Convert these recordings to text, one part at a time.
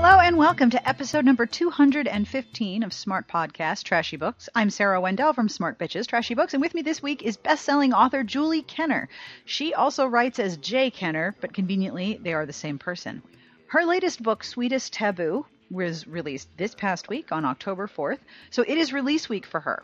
Hello and welcome to episode number 215 of Smart Podcast Trashy Books. I'm Sarah Wendell from Smart Bitches Trashy Books, and with me this week is best-selling author Julie Kenner. She also writes as J. Kenner, but conveniently they are the same person. Her latest book, Sweetest Taboo, was released this past week on October 4th, so it is release week for her.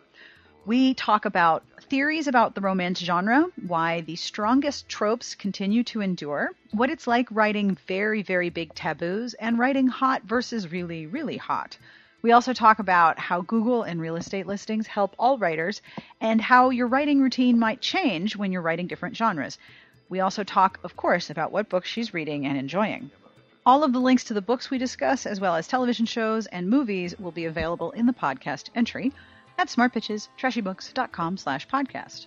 We talk about theories about the romance genre, why the strongest tropes continue to endure, what it's like writing very, very big taboos, and writing hot versus really, really hot. We also talk about how Google and real estate listings help all writers, and how your writing routine might change when you're writing different genres. We also talk, of course, about what books she's reading and enjoying. All of the links to the books we discuss, as well as television shows and movies, will be available in the podcast entry at smartbitchestrashybooks.com slash podcast.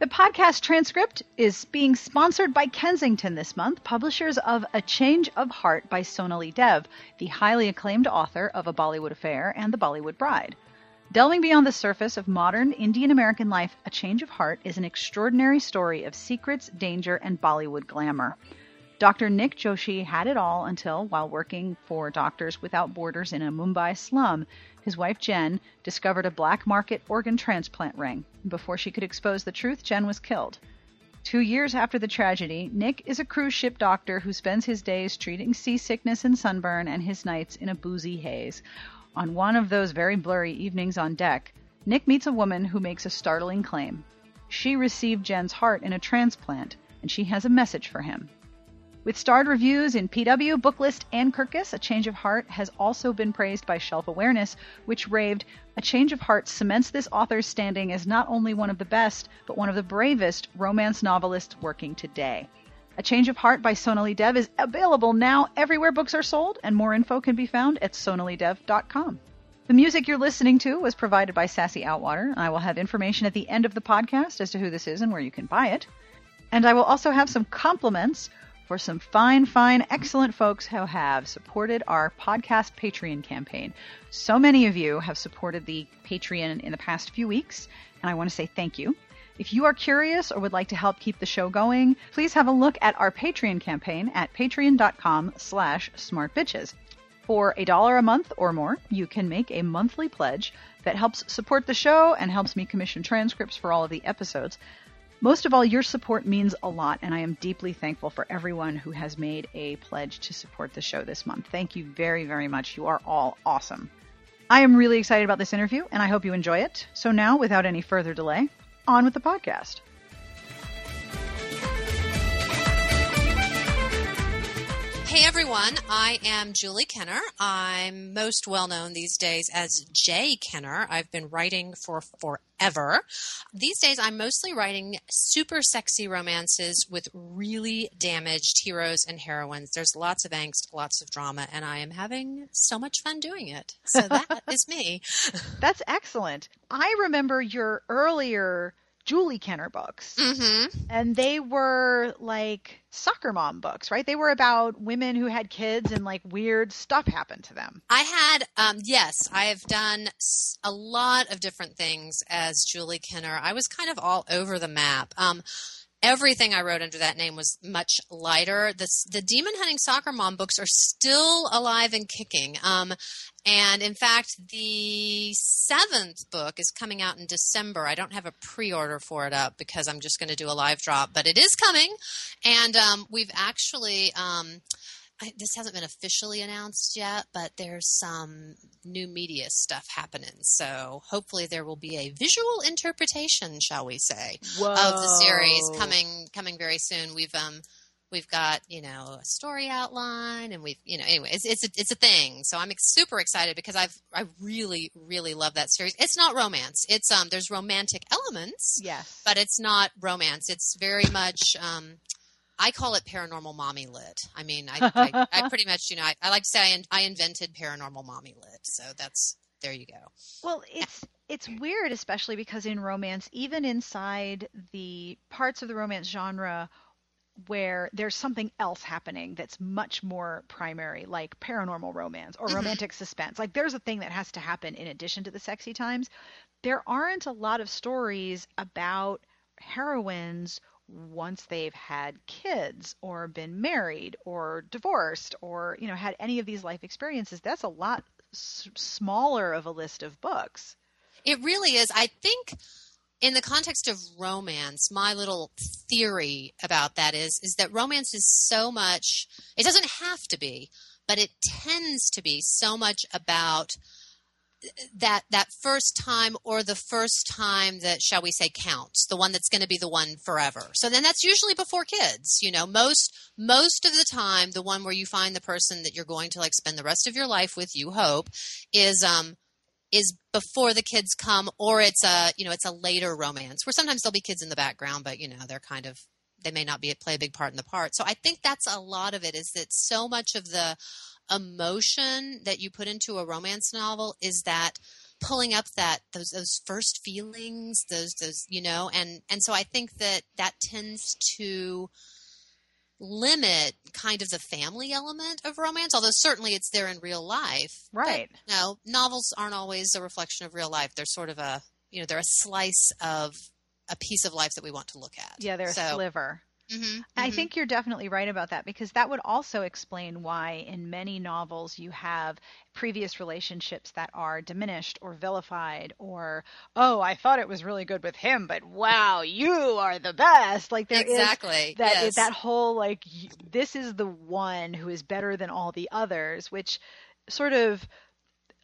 The podcast transcript is being sponsored by Kensington this month, publishers of A Change of Heart by Sonali Dev, the highly acclaimed author of A Bollywood Affair and The Bollywood Bride. Delving beyond the surface of modern Indian American life, A Change of Heart is an extraordinary story of secrets, danger, and Bollywood glamour. Dr. Nick Joshi had it all until, while working for Doctors Without Borders in a Mumbai slum, his wife Jen discovered a black market organ transplant ring. Before she could expose the truth, Jen was killed. Two years after the tragedy, Nick is a cruise ship doctor who spends his days treating seasickness and sunburn and his nights in a boozy haze. On one of those very blurry evenings on deck, Nick meets a woman who makes a startling claim. She received Jen's heart in a transplant, and she has a message for him. With starred reviews in PW, Booklist, and Kirkus, A Change of Heart has also been praised by Shelf Awareness, which raved, A Change of Heart cements this author's standing as not only one of the best, but one of the bravest romance novelists working today. A Change of Heart by Sonali Dev is available now everywhere books are sold, and more info can be found at sonalidev.com. The music you're listening to was provided by Sassy Outwater. and I will have information at the end of the podcast as to who this is and where you can buy it. And I will also have some compliments for some fine, fine, excellent folks who have supported our podcast Patreon campaign. So many of you have supported the Patreon in the past few weeks, and I want to say thank you. If you are curious or would like to help keep the show going, please have a look at our Patreon campaign at patreon.com slash smartbitches. For a dollar a month or more, you can make a monthly pledge that helps support the show and helps me commission transcripts for all of the episodes. Most of all, your support means a lot, and I am deeply thankful for everyone who has made a pledge to support the show this month. Thank you very, very much. You are all awesome. I am really excited about this interview, and I hope you enjoy it. So now, without any further delay, on with the podcast. Hey everyone, I am Julie Kenner. I'm most well known these days as J. Kenner. I've been writing for forever. These days I'm mostly writing super sexy romances with really damaged heroes and heroines. There's lots of angst, lots of drama, and I am having so much fun doing it. So that is me. That's excellent. I remember your earlier Julie Kenner books. Mm-hmm. And they were like soccer mom books, right? They were about women who had kids and like weird stuff happened to them. I had, um, yes, I have done a lot of different things as Julie Kenner. I was kind of all over the map. Um, everything I wrote under that name was much lighter. The, the Demon Hunting Soccer Mom books are still alive and kicking. Um, and in fact, the seventh book is coming out in December. I don't have a pre order for it up because I'm just going to do a live drop, but it is coming. And um, we've actually. Um, I, this hasn't been officially announced yet, but there's some new media stuff happening. So hopefully there will be a visual interpretation, shall we say, Whoa. of the series coming coming very soon. We've um we've got you know a story outline, and we've you know anyway it's it's a, it's a thing. So I'm super excited because I've I really really love that series. It's not romance. It's um there's romantic elements, Yes. but it's not romance. It's very much um I call it paranormal mommy lit. I mean, I, I, I pretty much, you know, I, I like to say I, in, I invented paranormal mommy lit. So that's there you go. Well, it's it's weird, especially because in romance, even inside the parts of the romance genre where there's something else happening that's much more primary, like paranormal romance or Mhm. romantic suspense. Like there's a thing that has to happen in addition to the sexy times. There aren't a lot of stories about heroines once they've had kids or been married or divorced or you know had any of these life experiences that's a lot s- smaller of a list of books it really is i think in the context of romance my little theory about that is is that romance is so much it doesn't have to be but it tends to be so much about that that first time or the first time that shall we say counts the one that's going to be the one forever. So then that's usually before kids you know most most of the time the one where you find the person that you're going to like spend the rest of your life with you hope is um is before the kids come or it's a you know it's a later romance where sometimes there'll be kids in the background but you know they're kind of they may not be play a big part in the part. So i think that's a lot of it is that so much of the emotion that you put into a romance novel is that pulling up that those those first feelings those those you know and and so i think that that tends to limit kind of the family element of romance although certainly it's there in real life right. but, know novels aren't always a reflection of real life. They're sort of a you know they're a slice of a piece of life that we want to look at. Yeah they're so, a sliver mm-hmm, I mm-hmm. think you're definitely right about that because that would also explain why in many novels you have previous relationships that are diminished or vilified or oh I thought it was really good with him but wow you are the best like there is exactly that yes. that whole like this is the one who is better than all the others which sort of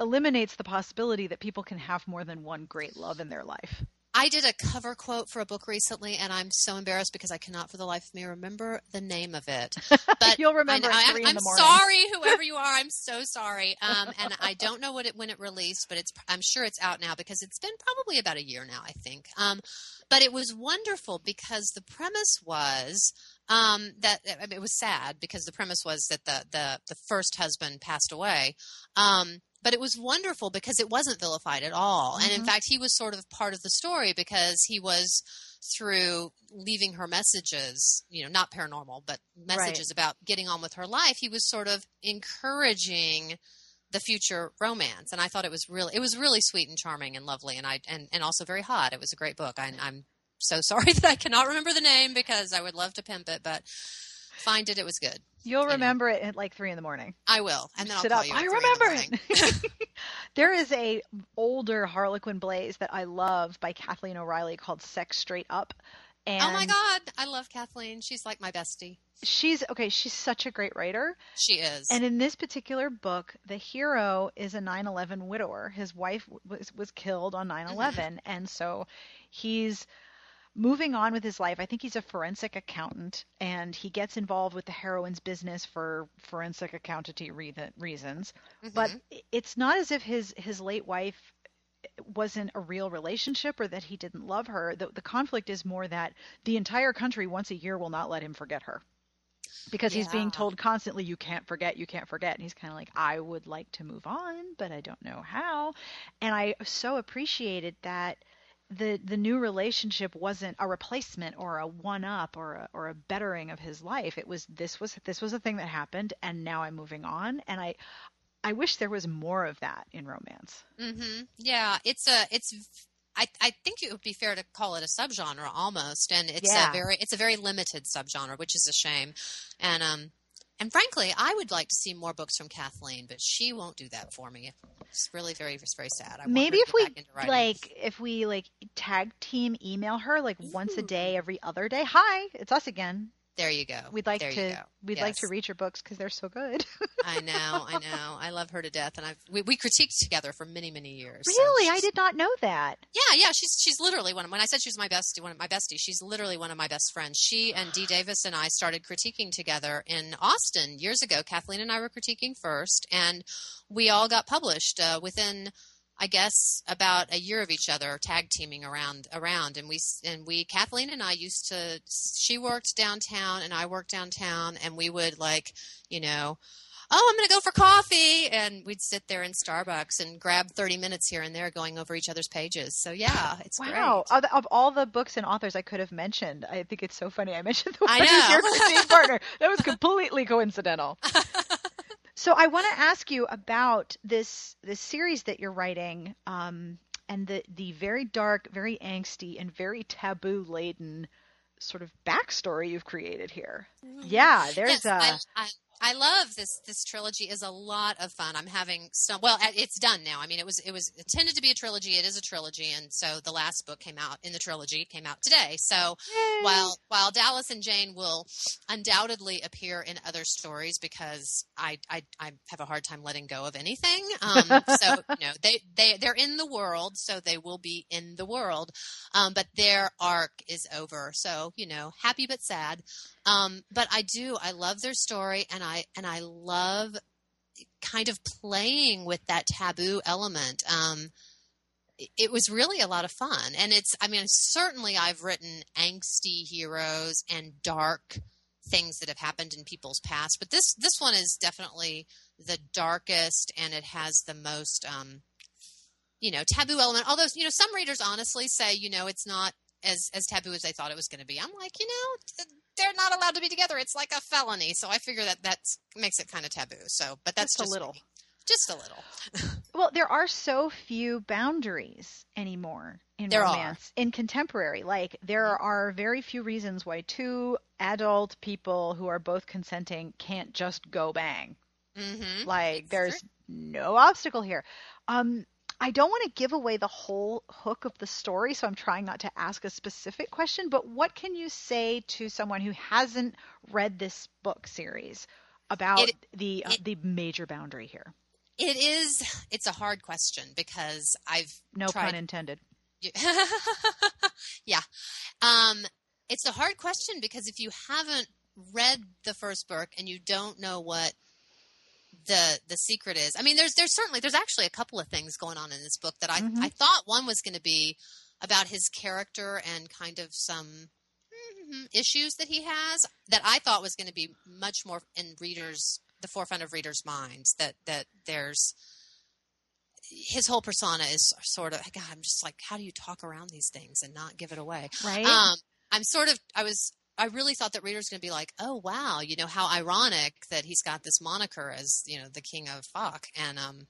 eliminates the possibility that people can have more than one great love in their life. I did a cover quote for a book recently, and I'm so embarrassed because I cannot, for the life of me, remember the name of it. But You'll remember I, at three in am sorry, whoever you are. I'm so sorry. Um, and I don't know what it when it released, but it's I'm sure it's out now because it's been probably about a year now. I think. Um, but it was wonderful because the premise was um, that I mean, it was sad because the premise was that the the the first husband passed away. Um, but it was wonderful because it wasn't vilified at all. And in Mhm. fact, he was sort of part of the story because he was through leaving her messages, you know, not paranormal, but messages about getting on with her life. He was sort of encouraging the future romance. And I thought it was really, it was really sweet and charming and lovely. And I, and, and also very hot. It was a great book. I, I'm so sorry that I cannot remember the name because I would love to pimp it, but find it. It was good. You'll you remember it at like three in the morning. I will. And then I'll Sit call up. I in the remember it. there is a older Harlequin Blaze that I love by Kathleen O'Reilly called Sex Straight Up. And Oh my God. I love Kathleen. She's like my bestie. she's okay, she's such a great writer. She is. And in this particular book, the hero is a 9/11 widower. His wife was was killed on 9/11, Mm-hmm. and so he's moving on with his life. I think he's a forensic accountant, and he gets involved with the heroine's business for forensic accountancy re- reasons. But Mhm. i- it's not as if his his late wife wasn't a real relationship or that he didn't love her. The, the conflict is more that the entire country once a year will not let him forget her because he's being told constantly you can't forget you can't forget and he's kind of like i would like to move on but i don't know how and i so appreciated that the the new relationship wasn't a replacement or a one up or a, or a bettering of his life it was this was this was a thing that happened and now i'm moving on and i i wish there was more of that in romance mm-hmm. Yeah, it's a it's. I, I think it would be fair to call it a subgenre almost, and it's Yeah. a very it's a very limited subgenre, which is a shame. And um and frankly, I would like to see more books from Kathleen, but she won't do that for me. It's really very it's very sad. I maybe if we get back into writing. like if we like tag team email her like once a day every other day hi it's us again there you go. we'd like there to we'd like to read your books because they're so good I know, I know. I love her to death, and I've we, we critiqued together for many many years. so really i did not know that Yeah, yeah, she's she's literally one of when I said she was my bestie, one of my bestie, she's literally one of my best friends. She and Dee Davis and I started critiquing together in Austin years ago. Kathleen and I were critiquing first, and we all got published uh, within, I guess, about a year of each other, tag teaming around around. And we and we Kathleen and I used to. She worked downtown, and I worked downtown, and we would like, you know oh, I'm going to go for coffee. And we'd sit there in Starbucks and grab 30 minutes here and there going over each other's pages. So, yeah, it's wow great. of, of all the books and authors i could have mentioned i think it's so funny i mentioned the I one your know. critique partner that was completely coincidental so i want to ask you about this this series that you're writing um, and the the very dark very angsty and very taboo laden sort of backstory you've created here. Yeah, there's Yes, a. I, I, I love this. This trilogy is a lot of fun. I'm having some. Well, it's done now. I mean, it was it was intended to be a trilogy. It is a trilogy, and so the last book came out in the trilogy came out today. So Yay. while while Dallas and Jane will undoubtedly appear in other stories because I I, I have a hard time letting go of anything. Um, so you know they they they're in the world, so they will be in the world. Um, but their arc is over. So you know, happy but sad. Um, but I do I love their story, and I and I love kind of playing with that taboo element. Um, it- was really a lot of fun. And it's i mean certainly i've written angsty heroes and dark things that have happened in people's past but this this one is definitely the darkest and it has the most um you know taboo element. Although you know some readers honestly say you know it's not as as taboo as they thought it was going to be. I'm like you know they're not allowed to be together it's like a felony so i figure that that makes it kind of taboo so but that's Just a little. me. just a little Well, there are so few boundaries anymore in There are. romance in contemporary. Like there are very few reasons why two adult people who are both consenting can't just go bang. mm-hmm. Like there's no obstacle here. Um I don't want to give away the whole hook of the story, so I'm trying not to ask a specific question, but what can you say to someone who hasn't read this book series about It- the uh, the major boundary here? It is. It's a hard question because I've No tried. pun intended. yeah. Um, it's a hard question because if you haven't read the first book and you don't know what the the secret is, I mean, there's there's certainly there's actually a couple of things going on in this book that I Mhm. I thought one was going to be about his character and kind of some mhm, issues that he has that I thought was going to be much more in readers the forefront of readers' minds that that there's his whole persona is sort of God. I'm just like, how do you talk around these things and not give it away? Right? Um, I'm sort of. I was. I really thought that readers going to be like, oh wow, you know how ironic that he's got this moniker as you know the king of fuck, and um,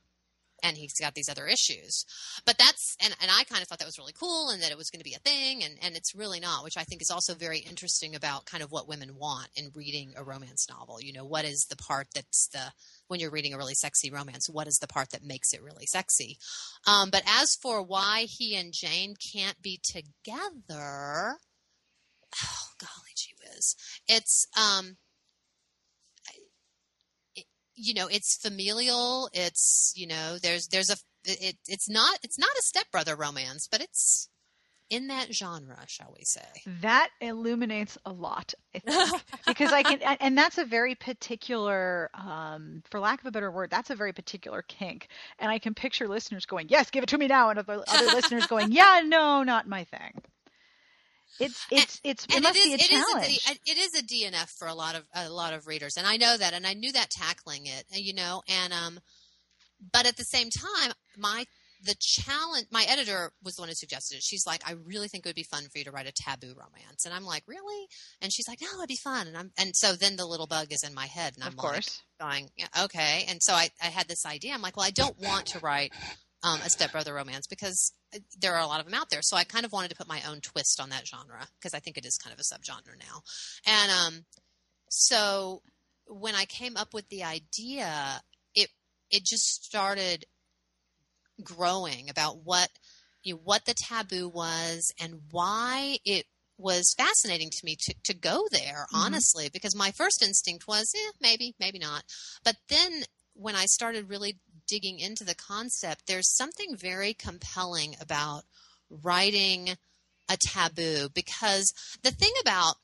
and he's got these other issues. But that's and and I kind of thought that was really cool, and that it was going to be a thing, and and it's really not, which I think is also very interesting about kind of what women want in reading a romance novel. You know, what is the part that's the when you're reading a really sexy romance, what is the part that makes it really sexy? Um, but as for why he and Jane can't be together, oh golly gee whiz, it's um, it, you know, it's familial. It's you know, there's there's a it, it's not it's not a stepbrother romance, but it's in that genre, shall we say? That illuminates a lot, I think. because I can, and- that's a very particular, um, for lack of a better word, that's a very particular kink. And I can picture listeners going, "Yes, give it to me now," and other, other listeners going, "Yeah, no, not my thing." It's it's it's it and must it is, be a it is challenge. a, D- it is a DNF for a lot of a lot of readers, and I know that, and I knew that tackling it, you know, and um, but at the same time, my the challenge, my editor was the one who suggested it. She's like, I really think it would be fun for you to write a taboo romance, and I'm like, really? And she's like, no, it'd be fun, and I'm, and so then the little bug is in my head, and I'm of like, going, yeah, okay. And so I, I had this idea. I'm like, well, I don't want to write um, a stepbrother romance because uh, there are a lot of them out there. So I kind of wanted to put my own twist on that genre because I think it is kind of a subgenre now. And um, so when I came up with the idea, it it just started growing about what you know, what the taboo was and why it was fascinating to me to, to go there, Mhm. honestly, because my first instinct was, eh, maybe, maybe not. But then when I started really digging into the concept, there's something very compelling about writing a taboo because the thing about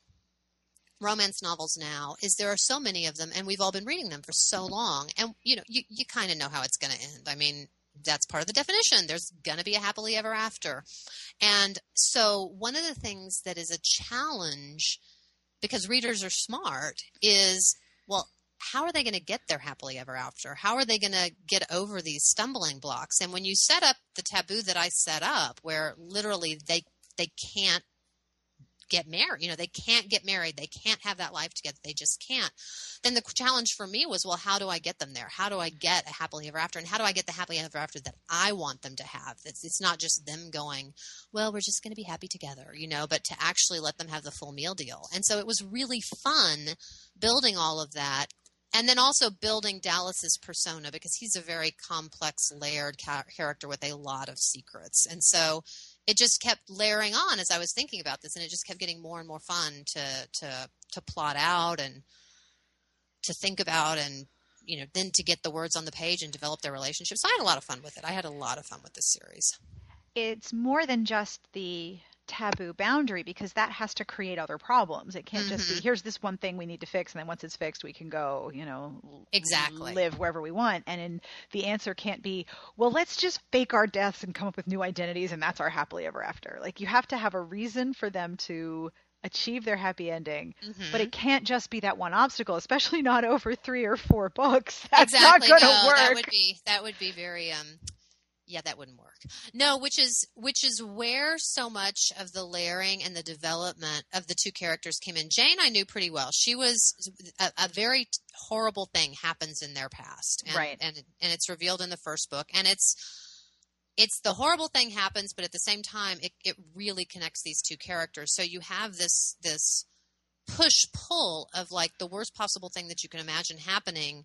romance novels now is there are so many of them and we've all been reading them for so long and you know you, you kind of know how it's going to end. I mean that's part of the definition. There's going to be a happily ever after. And so one of the things that is a challenge because readers are smart is well how are they going to get their happily ever after how are they going to get over these stumbling blocks and when you set up the taboo that i set up where literally they they can't get married. You know, they can't get married. They can't have that life together. They just can't. Then the challenge for me was, well, how do I get them there? How do I get a happily ever after? And how do I get the happily ever after that I want them to have? It's, it's not just them going, well, we're just going to be happy together, you know, but to actually let them have the full meal deal. And so it was really fun building all of that and then also building Dallas's persona because he's a very complex, layered ca- character with a lot of secrets, and so it just kept layering on as I was thinking about this, and it just kept getting more and more fun to to to plot out and to think about, and you know, then to get the words on the page and develop their relationships. So I had a lot of fun with it. I had a lot of fun with this series. It's more than just the taboo boundary because that has to create other problems. It can't mm-hmm. just be mm-hmm. here's this one thing we need to fix and then once it's fixed we can go, you know, exactly live wherever we want. And in, the answer can't be, well, let's just fake our deaths and come up with new identities and that's our happily ever after. Like you have to have a reason for them to achieve their happy ending, mm-hmm. but it can't just be that one obstacle, especially not over three or four books. That's exactly. not going to no, work. That would be that would be very um yeah, that wouldn't work. No, which is which is where so much of the layering and the development of the two characters came in. Jane, I knew pretty well. She was a, a very horrible thing happens in their past, and, right? And and it's revealed in the first book, and it's it's the horrible thing happens, but at the same time, it it really connects these two characters. So you have this this push pull of like the worst possible thing that you can imagine happening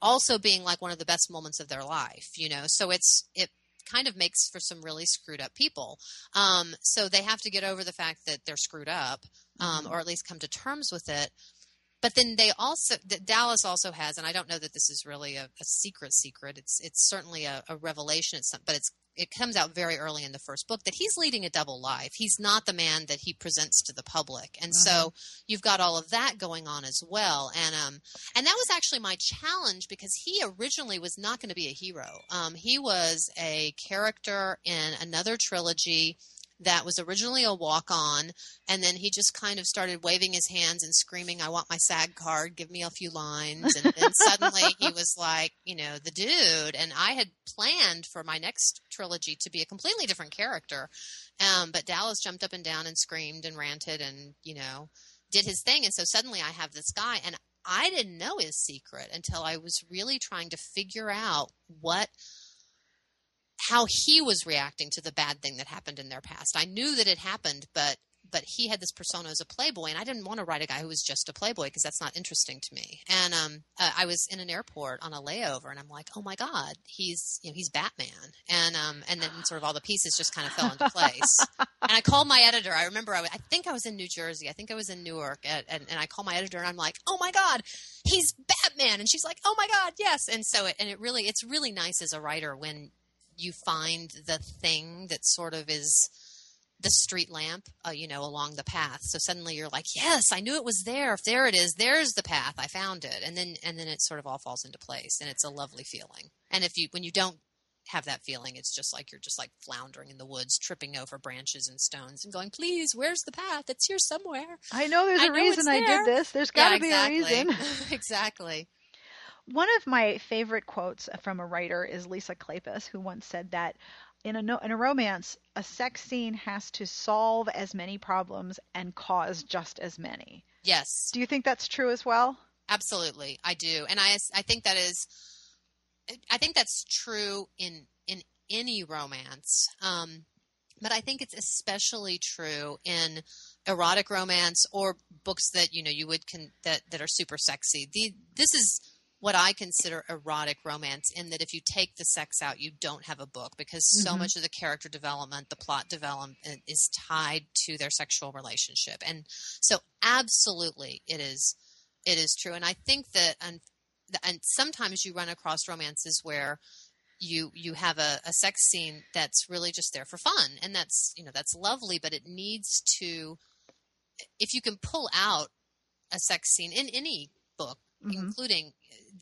also being like one of the best moments of their life, you know. So it's it kind of makes for some really screwed up people. Um, so they have to get over the fact that they're screwed up, um, mm-hmm. or at least come to terms with it. But then they also Dallas also has, and I don't know that this is really a, a secret secret. It's it's certainly a, a revelation. It's but it's it comes out very early in the first book that he's leading a double life. He's not the man that he presents to the public, and so uh-huh. you've got all of that going on as well. And um, and that was actually my challenge because he originally was not going to be a hero. Um, he was a character in another trilogy that was originally a walk on, and then he just kind of started waving his hands and screaming, I want my SAG card, give me a few lines. And then suddenly he was like, you know, the dude. And I had planned for my next trilogy to be a completely different character. Um, but Dallas jumped up and down and screamed and ranted and, you know, did his thing. And so suddenly I have this guy, and I didn't know his secret until I was really trying to figure out what how he was reacting to the bad thing that happened in their past. I knew that it happened, but but he had this persona as a playboy, and I didn't want to write a guy who was just a playboy because that's not interesting to me. And um, uh, I was in an airport on a layover, and I'm like, oh my god, he's you know he's Batman, and um, and then sort of all the pieces just kind of fell into place. and I called my editor. I remember I, I think I was in New Jersey, I think I was in Newark, at, and, and I called my editor, and I'm like, oh my god, he's Batman, and she's like, oh my god, yes. And so it and it really it's really nice as a writer when you find the thing that sort of is the street lamp, uh, you know, along the path. So suddenly you're like, yes, I knew it was there. If there it is, there's the path. I found it. And then, and then it sort of all falls into place and it's a lovely feeling. And if you, when you don't have that feeling, it's just like you're just like floundering in the woods, tripping over branches and stones and going, please, where's the path? It's here somewhere. I know there's a reason I did this. There's got to yeah, exactly. be a reason. exactly. One of my favorite quotes from a writer is Lisa Kleypas, who once said that in a no, in a romance, a sex scene has to solve as many problems and cause just as many. Yes. Do you think that's true as well? Absolutely, I do, and I I think that is, I think that's true in in any romance. Um, but I think it's especially true in erotic romance or books that you know you would con- that that are super sexy. The this is what I consider erotic romance in that if you take the sex out, you don't have a book because so mm-hmm. much of the character development, the plot development is tied to their sexual relationship. And so absolutely it is, it is true. And I think that, and, and sometimes you run across romances where you, you have a, a sex scene that's really just there for fun. And that's, you know, that's lovely, but it needs to, if you can pull out a sex scene in any book, mm-hmm. including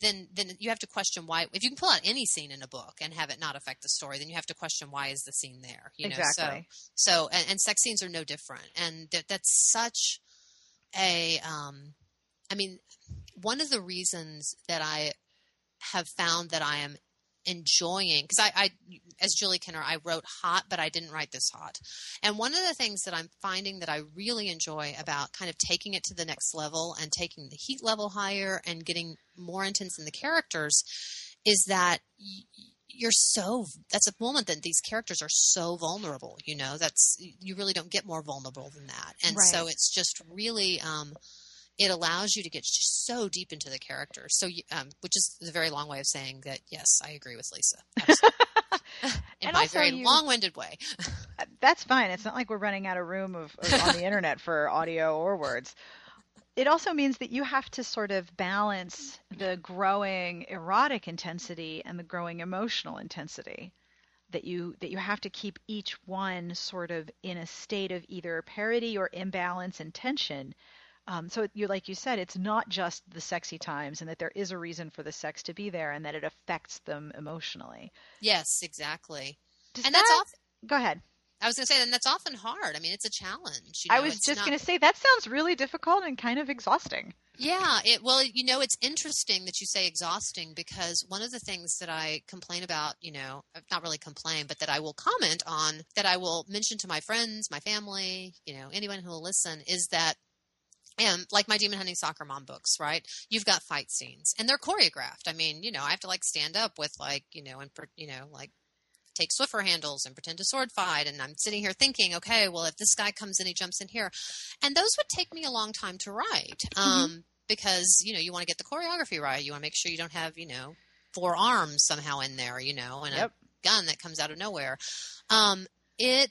then then you have to question why if you can pull out any scene in a book and have it not affect the story then you have to question why is the scene there you know exactly. so so and, and sex scenes are no different and that, that's such a um i mean one of the reasons that i have found that i am enjoying because I, I, as Julie Kenner, I wrote hot, but I didn't write this hot. And one of the things that I'm finding that I really enjoy about kind of taking it to the next level and taking the heat level higher and getting more intense in the characters is that. you're so that's a moment that these characters are so vulnerable you know that's you really don't get more vulnerable than that and Right. so it's just really um it allows you to get just so deep into the character. so you, um which is a very long way of saying that yes i agree with lisa in And my very you- long-winded way Uh, That's fine. It's not like we're running out of room of, of on the internet for audio or words. It also means that you have to sort of balance the growing erotic intensity and the growing emotional intensity. That you that you have to keep each one sort of in a state of either parity or imbalance and tension. Um, so you like you said, it's not just the sexy times, and that there is a reason for the sex to be there, and that it affects them emotionally. yes exactly Does and that- that's often Go ahead. i was going to say and that's often hard i mean it's a challenge you I was it's just not- going to say that sounds really difficult and kind of exhausting. Yeah, it well, you know, it's interesting that you say exhausting because one of the things that I complain about, you know, uh, not really complain, but that I will comment on, that I will mention to my friends, my family, you know, anyone who will listen, is that. And like my demon hunting soccer mom books, right? You've got fight scenes, and they're choreographed. I mean, you know, I have to like stand up with like, you know, and you know, like take Swiffer handles and pretend to sword fight. And I'm sitting here thinking, okay, well, if this guy comes in, he jumps in here. And those would take me a long time to write um, because, you know, you want to get the choreography right. You want to make sure you don't have, you know, four arms somehow in there, you know, and Yep. a gun that comes out of nowhere. Um, it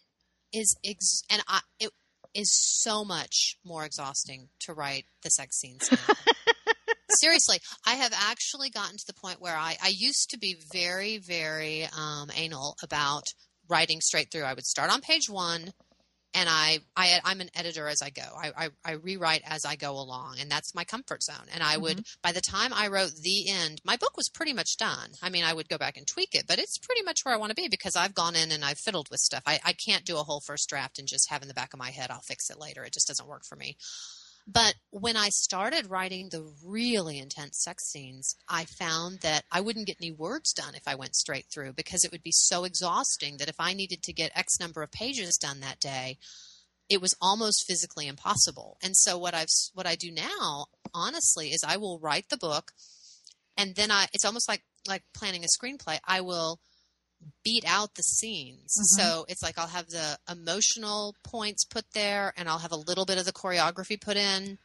is, ex- and I, it is so much more exhausting to write the sex scenes. Seriously, I have actually gotten to the point where I, I used to be very, very um, anal about writing straight through. I would start on page one, and I, I I'm an editor as I go. I, I, I rewrite as I go along, and that's my comfort zone. And I mm-hmm. would, by the time I wrote the end, my book was pretty much done. I mean, I would go back and tweak it, but it's pretty much where I want to be because I've gone in and I've fiddled with stuff. I, I can't do a whole first draft and just have in the back of my head, I'll fix it later. It just doesn't work for me. But when I started writing the really intense sex scenes, I found that I wouldn't get any words done if I went straight through because it would be so exhausting that if I needed to get X number of pages done that day, it was almost physically impossible. And so what I've what I do now, honestly, is I will write the book and then I it's almost like like planning a screenplay. I will beat out the scenes. Mhm. So it's like I'll have the emotional points put there and I'll have a little bit of the choreography put in.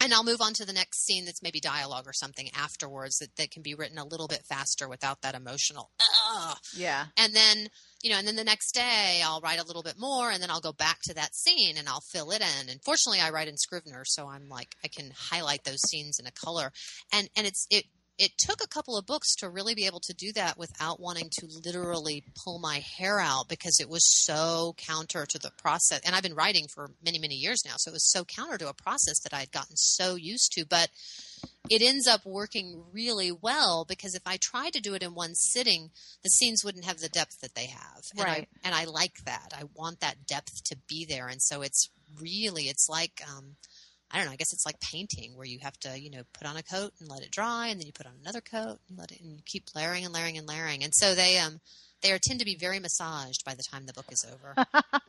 And I'll move on to the next scene that's maybe dialogue or something afterwards that, that can be written a little bit faster without that emotional. Ugh. Yeah. And then, you know, and then the next day I'll write a little bit more and then I'll go back to that scene and I'll fill it in. And fortunately I write in Scrivener, so I'm like I can highlight those scenes in a color. And and it's it it took a couple of books to really be able to do that without wanting to literally pull my hair out because it was so counter to the process. And I've been writing for many, many years now, so it was so counter to a process that I had gotten so used to. But it ends up working really well because if I tried to do it in one sitting, the scenes wouldn't have the depth that they have. And Right. I, and I like that. I want that depth to be there. And so it's really, it's like, um, I don't know, I guess it's like painting where you have to, you know, put on a coat and let it dry and then you put on another coat and let it, and you keep layering and layering and layering. And so they, um, they are, tend to be very massaged by the time the book is over.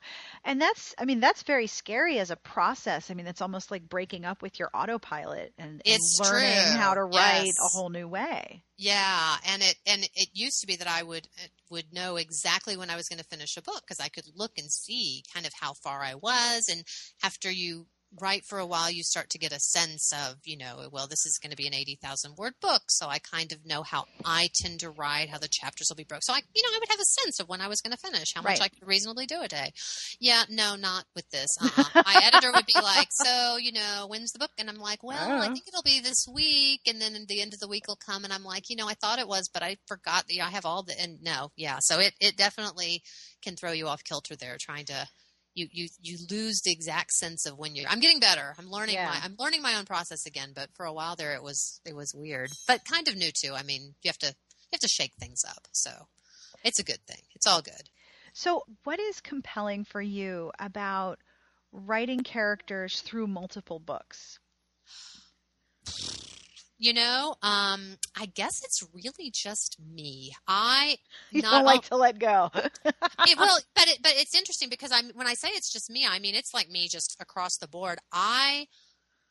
and that's I mean that's very scary as a process. I mean it's almost like breaking up with your autopilot and, and learning true. how to write Yes. a whole new way. Yeah, and it and it used to be that I would would know exactly when I was going to finish a book because I could look and see kind of how far I was, and after you write for a while, you start to get a sense of you know, well, this is going to be an eighty thousand word book, so I kind of know how I tend to write, how the chapters will be broke. So I, you know, I would have a sense of when I was going to finish, how much I could reasonably do a day. Yeah, no, not with this. Uh-uh. My editor would be like, "So, you know, when's the book?" And I'm like, "Well, I Oh. think it'll be this week." And then the end of the week will come, and I'm like, "You know, I thought it was, but I forgot. that I have all the and no, yeah." So it it definitely can throw you off kilter there, trying to. You, you you lose the exact sense of when you're. I'm getting better. I'm learning Yeah. my I'm learning my own process again. But for a while there, it was it was weird, but kind of new too. I mean, you have to you have to shake things up. So it's a good thing. It's all good. So what is compelling for you about writing characters through multiple books? You know, um, I guess it's really just me. I You not don't like all- to let go. it, well, but it, but it's interesting because I'm when I say it's just me, I mean it's like me just across the board. I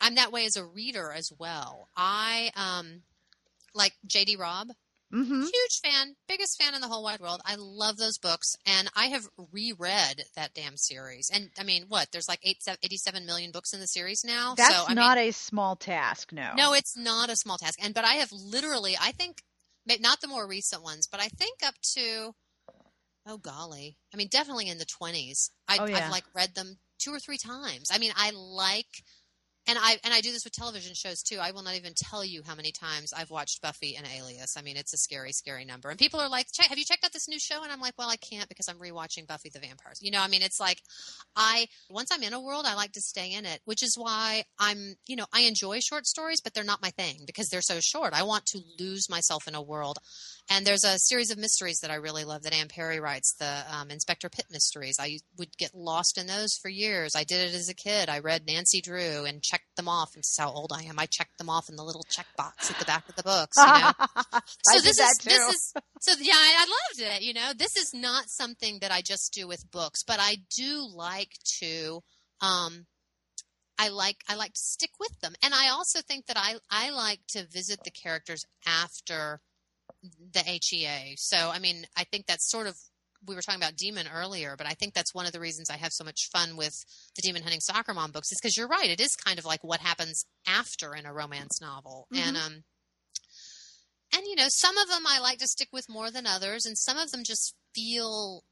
I'm that way as a reader as well. I um like J.D. Robb, hmm huge fan, biggest fan in the whole wide world. I love those books, and I have reread that damn series. And I mean, what? There's like eight, 87 million books in the series now. That's so, I not mean, a small task. No. no, it's not a small task. And but I have literally, I think, not the more recent ones, but I think up to, oh golly, I mean, definitely in the 20s. I, Oh, yeah. I've like read them two or three times. I mean, I like. And I and I do this with television shows too. I will not even tell you how many times I've watched Buffy and Alias. I mean, it's a scary, scary number. And people are like, "Have you checked out this new show?" And I'm like, "Well, I can't because I'm rewatching Buffy the Vampire." You know, I mean, it's like I once I'm in a world, I like to stay in it, which is why I'm, you know, I enjoy short stories, but they're not my thing because they're so short. I want to lose myself in a world. And there's a series of mysteries that I really love that Anne Perry writes, the um, Inspector Pitt mysteries. I would get lost in those for years. I did it as a kid. I read Nancy Drew and checked them off. And this is how old I am. I checked them off in the little check box at the back of the books. You know? So this is too. this is so yeah I, I loved it you know this is not something that i just do with books but i do like to um i like i like to stick with them and i also think that i i like to visit the characters after the hea so i mean i think that's sort of we were talking about demon earlier but i think that's one of the reasons i have so much fun with the demon hunting soccer mom books is because you're right it is kind of like what happens after in a romance novel. And um and you know some of them i like to stick with more than others and some of them just feel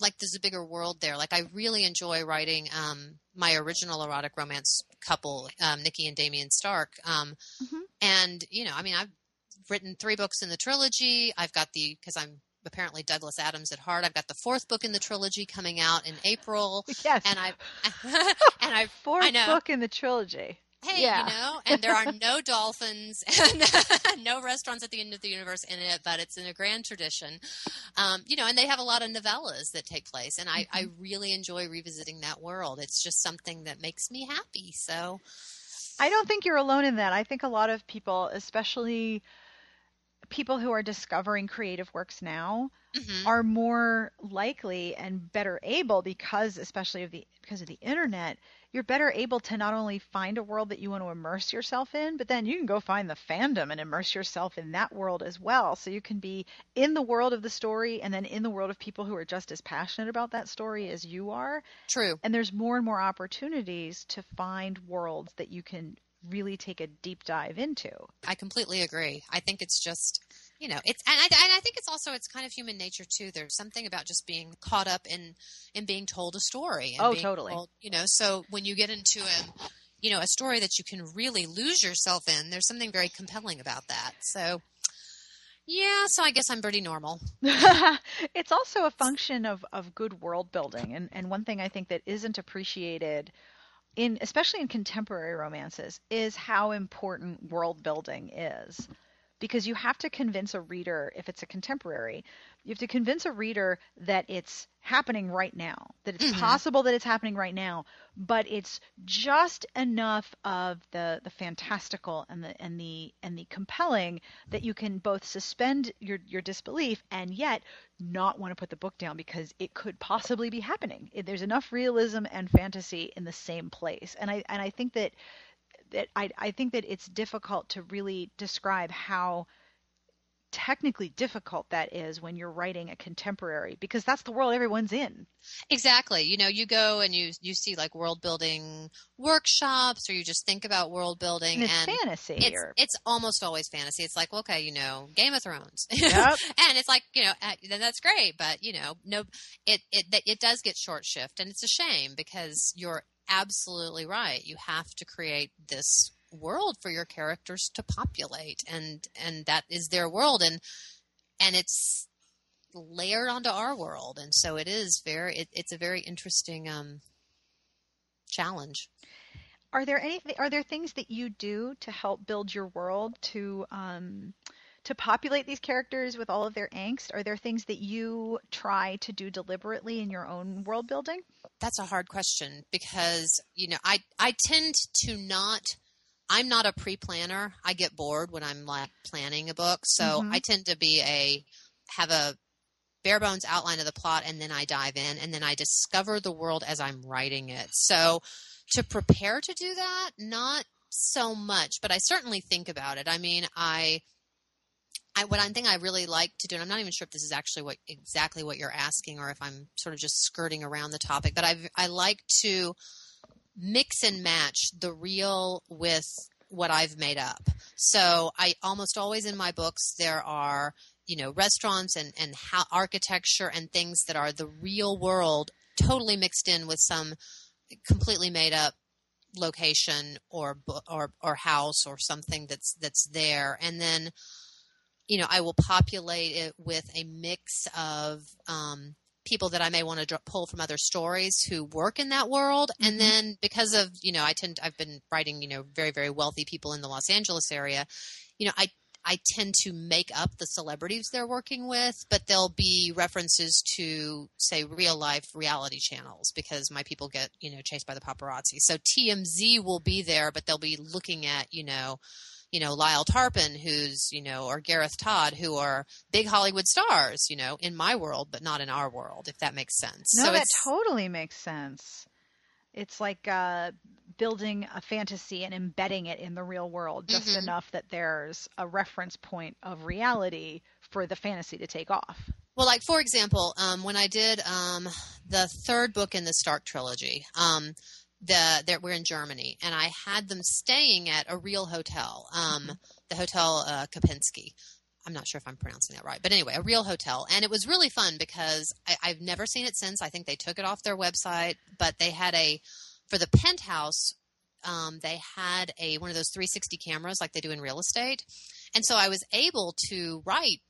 like there's a bigger world there. Like i really enjoy writing um my original erotic romance couple um nikki and damien stark um Mhm. and you know i mean i've written three books in the trilogy i've got the because i'm apparently douglas adams at heart i've got the fourth book in the trilogy coming out in april yes. and i've and i've Fourth I know. book in the trilogy. hey, Yeah. you know, and there are no dolphins and no restaurants at the end of the universe in it, but it's in a grand tradition. Um, you know, and they have a lot of novellas that take place, and I, I Mm-hmm. really enjoy revisiting that world. It's just something that makes me happy. So, I don't think you're alone in that. I think a lot of people, especially people who are discovering creative works now, mhm. are more likely and better able because especially of the because of the internet you're better able to not only find a world that you want to immerse yourself in but then you can go find the fandom and immerse yourself in that world as well so you can be in the world of the story and then in the world of people who are just as passionate about that story as you are true. and there's more and more opportunities to find worlds that you can really take a deep dive into I completely agree. I think it's just, you know, it's and I, and I think it's also it's kind of human nature too. There's something about just being caught up in in being told a story. And Oh, being totally. told- you know, so when you get into a you know a story that you can really lose yourself in, there's something very compelling about that. So. Yeah, so I guess I'm pretty normal. it's also a function of, of good world building and, and one thing I think that isn't appreciated in especially in contemporary romances is how important world building is. Because you have to convince a reader if it's a contemporary, you have to convince a reader that it's happening right now, that it's Mhm. possible that it's happening right now, but it's just enough of the the fantastical and the and the and the compelling that you can both suspend your your disbelief and yet not want to put the book down because it could possibly be happening. There's enough realism and fantasy in the same place, and I and I think that that I I think that it's difficult to really describe how technically difficult that is when you're writing a contemporary because that's the world everyone's in. Exactly. You know, you go and you you see like world building workshops or you just think about world building And it's and fantasy it's or it's almost always fantasy. It's like, okay, you know, Game of Thrones. Yep. and it's like, you know, eh, then that's great, but you know, no it it it does get short shift and it's a shame because you're absolutely right. You have to create this world for your characters to populate and and that is their world and and it's layered onto our world and so it is very it, it's a very interesting um challenge Are there any are there things that you do to help build your world to um to populate these characters with all of their angst? Are there things that you try to do deliberately in your own world building? that's a hard question because you know i i tend to not I'm not a pre-planner. I get bored when I'm like planning a book, so Mhm. I tend to be a have a bare bones outline of the plot and then I dive in and then I discover the world as I'm writing it. So to prepare to do that, not so much, but I certainly think about it. I mean, I I, what I think I really like to do, and I'm not even sure if this is actually what exactly what you're asking, or if I'm sort of just skirting around the topic, but I I like to mix and match the real with what I've made up. So I almost always in my books there are you know restaurants and and how architecture and things that are the real world totally mixed in with some completely made up location or or or house or something that's that's there and then you know I will populate it with a mix of um people that I may want to dr- pull from other stories who work in that world Mhm. and then because of you know I tend I've been writing you know very very wealthy people in the Los Angeles area you know I I tend to make up the celebrities they're working with, but there'll be references to, say, real life reality channels because my people get, you know, chased by the paparazzi. So TMZ will be there, but they'll be looking at, you know, you know, Lyle Tarpon, who's, you know, or Gareth Todd, who are big Hollywood stars, you know, in my world, but not in our world, if that makes sense. No, so that totally makes sense. It's like uh, building a fantasy and embedding it in the real world just Mhm. enough that there's a reference point of reality for the fantasy to take off. Well, like for example, um, when I did um, the third book in the Stark trilogy, um, the that we're in Germany, and I had them staying at a real hotel, um, the Hotel uh, Kempinski. I'm not sure if I'm pronouncing that right, but anyway, a real hotel, and it was really fun because I, I've never seen it since. I think they took it off their website, but they had a for the penthouse. Um, they had a one of those 360 cameras like they do in real estate, and so I was able to write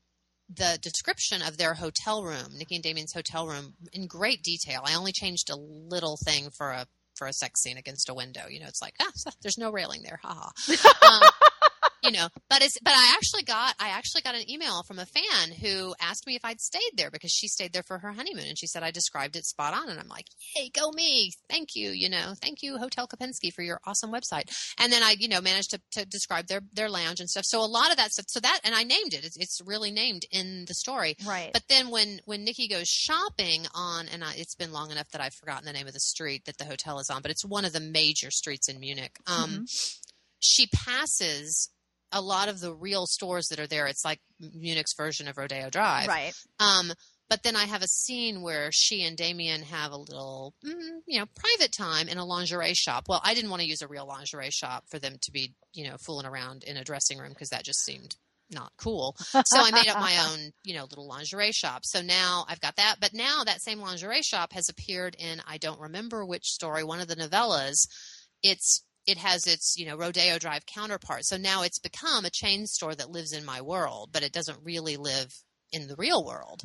the description of their hotel room, Nikki and Damien's hotel room, in great detail. I only changed a little thing for a for a sex scene against a window. You know, it's like ah, there's no railing there, haha. um, you know, but it's but I actually got I actually got an email from a fan who asked me if I'd stayed there because she stayed there for her honeymoon and she said I described it spot on and I'm like, yay, go me, thank you, you know, thank you Hotel Kempinski for your awesome website. And then I you know managed to, to describe their their lounge and stuff. So a lot of that stuff. So that and I named it. It's, it's really named in the story. Right. But then when when Nikki goes shopping on, and I, it's been long enough that I've forgotten the name of the street that the hotel is on, but it's one of the major streets in Munich. Um, She passes a lot of the real stores that are there. It's like Munich's version of Rodeo Drive. right. Um, but then I have a scene where she and Damien have a little, mm, you know, private time in a lingerie shop. Well, I didn't want to use a real lingerie shop for them to be, you know, fooling around in a dressing room because that just seemed not cool. So I made up my own, you know, little lingerie shop. So now I've got that. But now that same lingerie shop has appeared in I don't remember which story, one of the novellas. It's it has its, you know, Rodeo Drive counterpart. So now it's become a chain store that lives in my world, but it doesn't really live in the real world.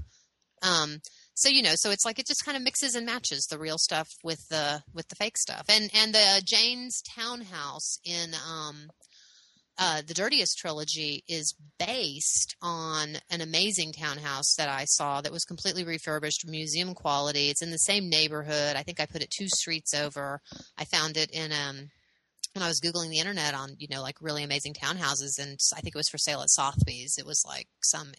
Um, so you know, so it's like it just kind of mixes and matches the real stuff with the with the fake stuff. And and the Jane's townhouse in um, uh, the Dirtiest trilogy is based on an amazing townhouse that I saw that was completely refurbished, museum quality. It's in the same neighborhood. I think I put it two streets over. I found it in um when I was googling the internet on you know like really amazing townhouses, and I think it was for sale at Sotheby's. It was like some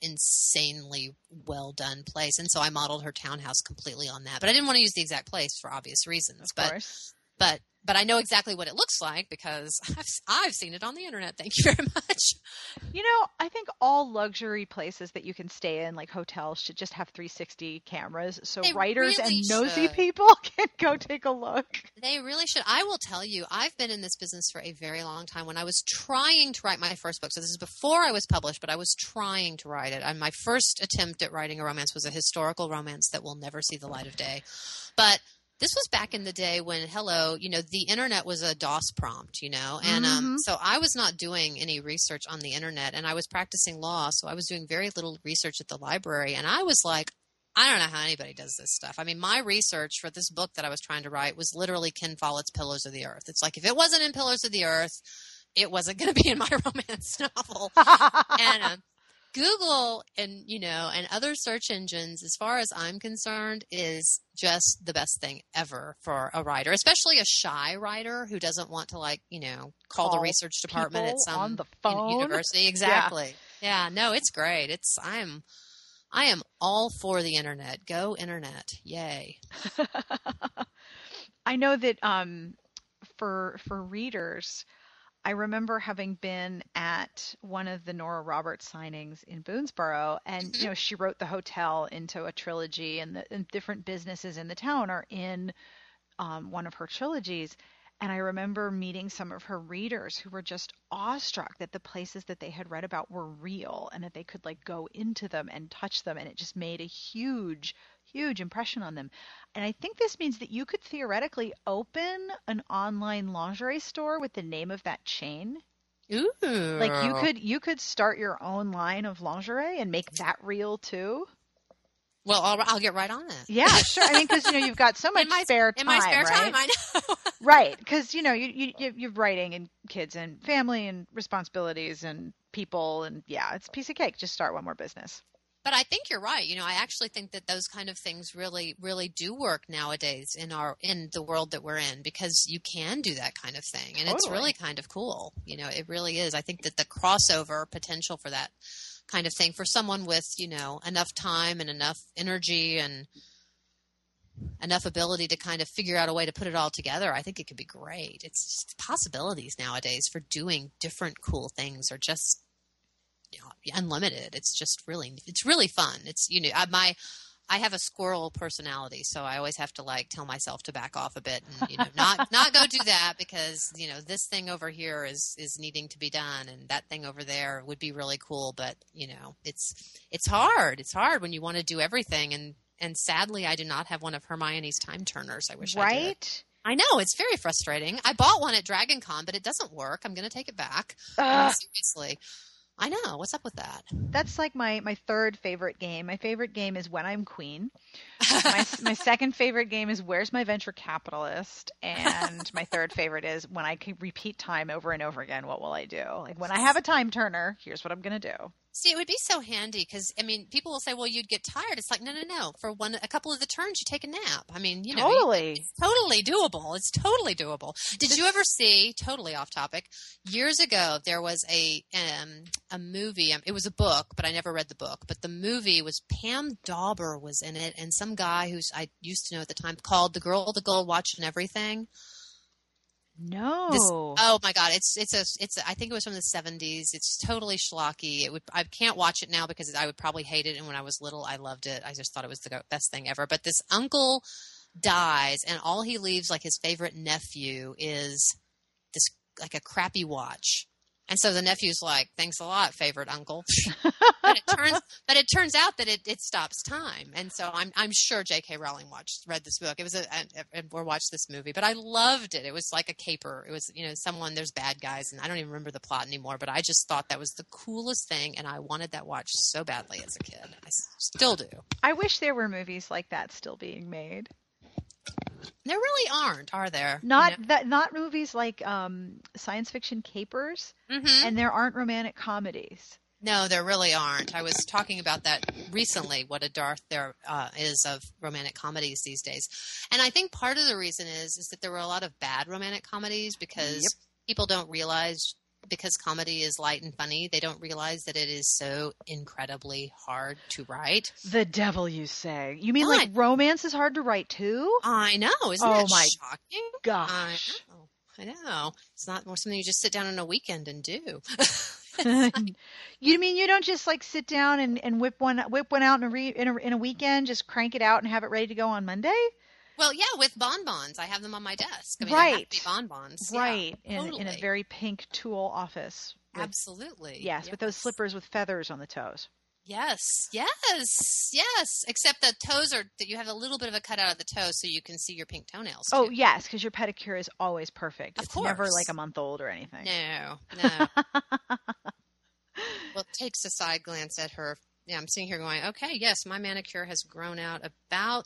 insanely well done place, and so I modeled her townhouse completely on that. But I didn't want to use the exact place for obvious reasons. Of but course. but but I know exactly what it looks like because I've I've seen it on the internet. Thank you very much. You know, I think all luxury places that you can stay in, like hotels, should just have 360 cameras so They writers really and nosy should. people can go mm-hmm. take a look. They really should. I will tell you, I've been in this business for a very long time. When I was trying to write my first book, so this is before I was published, but I was trying to write it. And my first attempt at writing a romance was a historical romance that will never see the light of day. But this was back in the day when, hello, you know, the internet was a DOS prompt, you know, and um, Mhm. so I was not doing any research on the internet, and I was practicing law, so I was doing very little research at the library, and I was like, I don't know how anybody does this stuff. I mean, my research for this book that I was trying to write was literally Ken Follett's Pillars of the Earth. It's like if it wasn't in Pillars of the Earth, it wasn't going to be in my romance novel. and um, Google and you know and other search engines, as far as I'm concerned, is just the best thing ever for a writer, especially a shy writer who doesn't want to like you know call, Call the research department at some on the phone. university. Exactly. Yeah. No, it's great. It's I'm I am all for the internet. Go internet. Yay. I know that um, for for readers, I remember having been at one of the Nora Roberts signings in Boonsboro, and you know she wrote the hotel into a trilogy, and the and different businesses in the town are in um, one of her trilogies. And I remember meeting some of her readers who were just awestruck that the places that they had read about were real and that they could like go into them and touch them. And it just made a huge, huge impression on them. And I think this means that you could theoretically open an online lingerie store with the name of that chain. Ooh. Like you could you could start your own line of lingerie and make that real too. Well, I'll, I'll get right on it. Yeah, sure. I mean, because you know you've got so much my spare time, in my spare right? time, I know. Right, because you know you, you you- you're writing and kids and family and responsibilities and people and yeah, it's a piece of cake. Just start one more business. But I think you're right. You know, I actually think that those kind of things really, really do work nowadays in our in the world that we're in because you can do that kind of thing, and it's really kind of cool. You know, it really is. I think that the crossover potential for that kind of thing for someone with you know enough time and enough energy and enough ability to kind of figure out a way to put it all together, I think it could be great. It's just possibilities nowadays for doing different cool things or just you know, unlimited. It's just really, it's really fun. It's you know, I, my, I have a squirrel personality, so I always have to like tell myself to back off a bit and you know, not not go do that because you know this thing over here is is needing to be done, and that thing over there would be really cool, but you know, it's it's hard. It's hard when you want to do everything, and and sadly, I do not have one of Hermione's time turners. I wish I did. right? I know it's very frustrating. I bought one at Dragon Con, but it doesn't work. I'm going to take it back. I mean, Ugh. seriously. I know. What's up with that? That's like my my third favorite game. My favorite game is When I'm Queen. My my second favorite game is Where's My Venture Capitalist, and my third favorite is When I can repeat time over and over again. What will I do? Like when I have a time turner, here's what I'm gonna do. See, it would be so handy because I mean, people will say, "Well, you'd get tired." It's like, no, no, no. For one, a couple of the turns, you take a nap. I mean, you know, Totally. it's totally doable. It's totally doable. Did you ever see? Totally off topic. Years ago, there was a um, a movie. Um, it was a book, but I never read the book. But the movie was Pam Dawber was in it, and some guy who's I used to know at the time called the girl, the girl watching everything. No. This- oh my god, it's it's a it's a, I think it was from the seventies. It's totally schlocky. It would I can't watch it now because I would probably hate it. And when I was little, I loved it. I just thought it was the best thing ever. But this uncle dies, and all he leaves like his favorite nephew is this like a crappy watch. And so the nephew's like, "Thanks a lot, favorite uncle." but it turns, but it turns out that it, it stops time. And so I'm I'm sure J.K. Rowling watched read this book. It was a, a, or watched this movie, but I loved it. It was like a caper. It was you know someone there's bad guys, and I don't even remember the plot anymore. But I just thought that was the coolest thing, and I wanted that watch so badly as a kid. I still do. I wish there were movies like that still being made. There really aren't, are there? Not that not movies like um, science fiction capers, hmm and there aren't romantic comedies. No, there really aren't. I was talking about that recently. What a dearth there uh, is of romantic comedies these days, and I think part of the reason is is that there were a lot of bad romantic comedies because Yep. people don't realize because comedy is light and funny, they don't realize that it is so incredibly hard to write. The devil, you say? You mean like romance is hard to write too? I know, isn't Oh that my shocking? I Gosh. know. I know. It's not more something you just sit down on a weekend and do. you mean you don't just like sit down and, and whip one whip one out in a, re, in a in a weekend, just crank it out and have it ready to go on Monday? Well, yeah, with bonbons, I have them on my desk. I mean, they have to be Right. bonbons, Yeah, right. In, in a very pink tulle office. with- Absolutely. Yes, with those slippers with feathers on the toes. Yes, yes, yes. Except the toes are that you have a little bit of a cutout of the toe, so you can see your pink toenails. Oh yes, because your pedicure is always perfect. Of it's never like a month old or anything. no, no. well, takes a side glance at her. Yeah, I'm sitting here going, okay, yes, my manicure has grown out about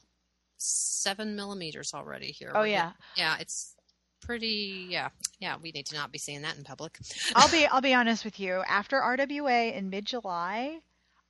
seven millimeters already here. Oh yeah, yeah, it's pretty. Yeah, yeah. We need to not be seeing that in public. I'll be I'll be honest with you. After RWA in mid July,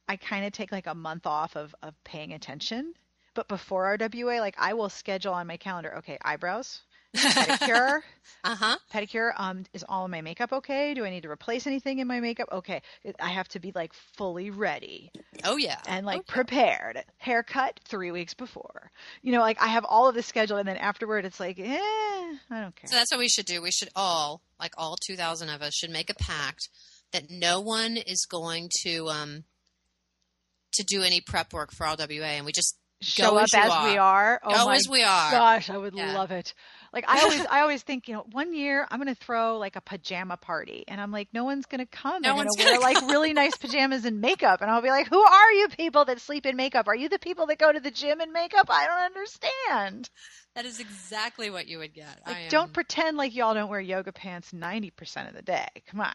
I kind of take like a month off of of paying attention. But before RWA, like I will schedule on my calendar. Okay, eyebrows, pedicure, Uh huh. pedicure. Um, is all of my makeup okay? Do I need to replace anything in my makeup? Okay, I have to be like fully ready Oh yeah. and like Okay. prepared. Haircut three weeks before. You know, like I have all of this scheduled, and then afterward, it's like, eh, I don't care. So that's what we should do. We should all, like all 2,000 of us, should make a pact that no one is going to um to do any prep work for RWA, and we just Show go up as as we are. Oh go my as we are. gosh, I would Yeah. love it. Like I always, I always think, you know, one year I'm gonna throw like a pajama party, and I'm like, no one's gonna come. No They're one's gonna wear gonna like really nice pajamas and makeup, and I'll be like, who are you people that sleep in makeup? Are you the people that go to the gym in makeup? I don't understand. That is exactly what you would get. Like, I don't pretend like y'all don't wear yoga pants 90% of the day. Come on.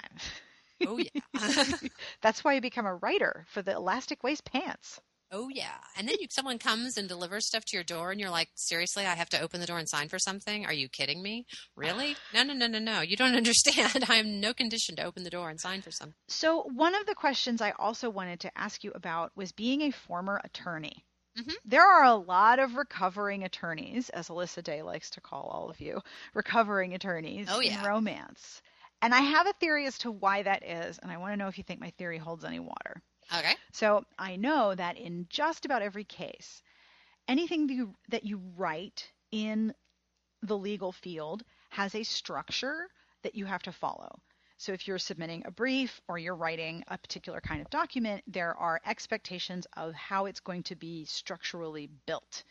Oh yeah. That's why you become a writer for the elastic waist pants. Oh yeah. And then you, someone comes and delivers stuff to your door, and you're like, seriously, I have to open the door and sign for something? Are you kidding me? Really? No, no, no, no, no. You don't understand. I am no condition to open the door and sign for something. So, one of the questions I also wanted to ask you about was being a former attorney. Mhm. There are a lot of recovering attorneys, as Alyssa Day likes to call all of you, recovering attorneys Oh, in romance. And I have a theory as to why that is, and I want to know if you think my theory holds any water. Okay. So I know that in just about every case, anything that you, that you write in the legal field has a structure that you have to follow. So if you're submitting a brief or you're writing a particular kind of document, there are expectations of how it's going to be structurally built.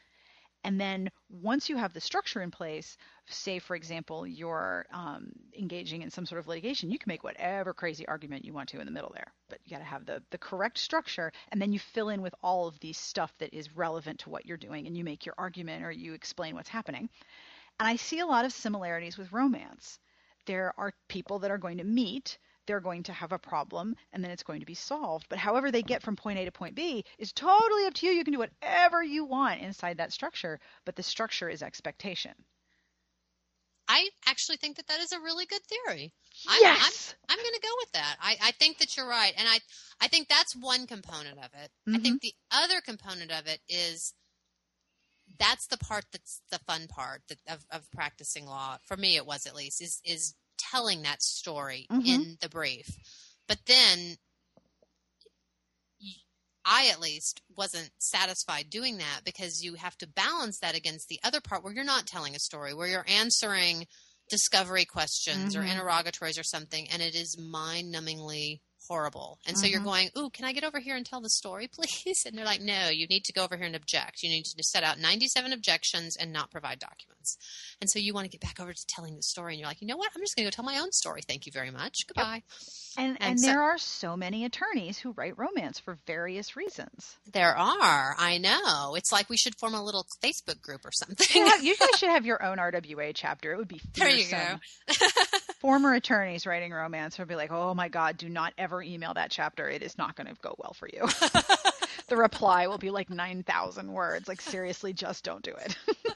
And then once you have the structure in place, say, for example, you're um, engaging in some sort of litigation, you can make whatever crazy argument you want to in the middle there. You got to have the, the correct structure, and then you fill in with all of these stuff that is relevant to what you're doing, and you make your argument or you explain what's happening. And I see a lot of similarities with romance. There are people that are going to meet, they're going to have a problem, and then it's going to be solved. But however they get from point A to point B is totally up to you. You can do whatever you want inside that structure, but the structure is expectation. I actually think that that is a really good theory. I'm- yes. I'm going to go with that. I, I think that you're right, and I I think that's one component of it. I Mm-hmm. think the other component of it is that's the part that's the fun part that, of of practicing law. For me, it was at least is is telling that story Mhm. in the brief. But then I at least wasn't satisfied doing that because you have to balance that against the other part where you're not telling a story, where you're answering discovery questions or Mhm. interrogatories or something, and it is mind numbingly horrible. And so you're Mhm. going, Ooh, can I get over here and tell the story, please? And they're like, No, you need to go over here and object. You need to set out 97 objections and not provide documents. And so you want to get back over to telling the story, and you're like, You know what? I'm just going to go tell my own story. Thank you very much. Goodbye. And, and, and so- there are so many attorneys who write romance for various reasons. There are. I know. It's like we should form a little Facebook group or something. You, have, you guys should have your own RWA chapter. It would be There fearsome. you go. Former attorneys writing romance would be like, "Oh my God, do not ever email that chapter. It is not going to go well for you." the reply will be like nine thousand words. Like seriously, just don't do it.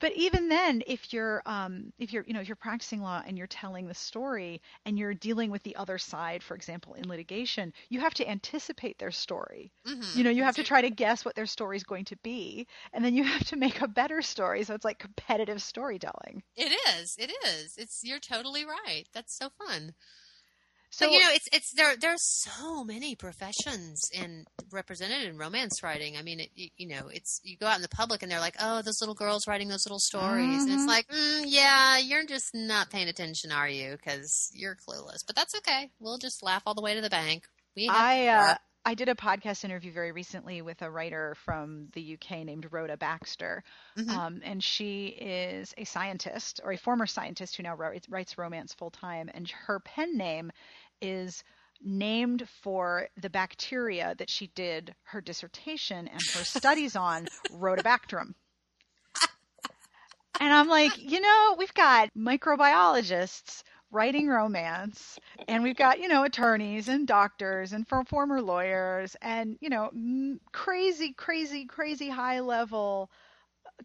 but even then, if you're um, if you're you know if you're practicing law and you're telling the story and you're dealing with the other side, for example, in litigation, you have to anticipate their story. Mhm. You know, you have to try to guess what their story is going to be, and then you have to make a better story. So it's like competitive storytelling. It is. It is. It's. You're totally right. That's so fun. So So you know, it's it's there. There's so many professions in represented in romance writing. I mean, it, you, you know, it's you go out in the public and they're like, oh, those little girls writing those little stories, and Mhm. it's like, mm, yeah, you're just not paying attention, are you? Because you're clueless. But that's okay. We'll just laugh all the way to the bank. We I uh. I did a podcast interview very recently with a writer from the UK named Rhoda Baxter, Mhm. um, and she is a scientist or a former scientist who now writes, writes romance full time, and her pen name is named for the bacteria that she did her dissertation and her studies on, Rhodobacter. And I'm like, you know, we've got microbiologists writing romance, and we've got, you know, attorneys and doctors and for former lawyers and, you know, crazy, crazy, crazy high level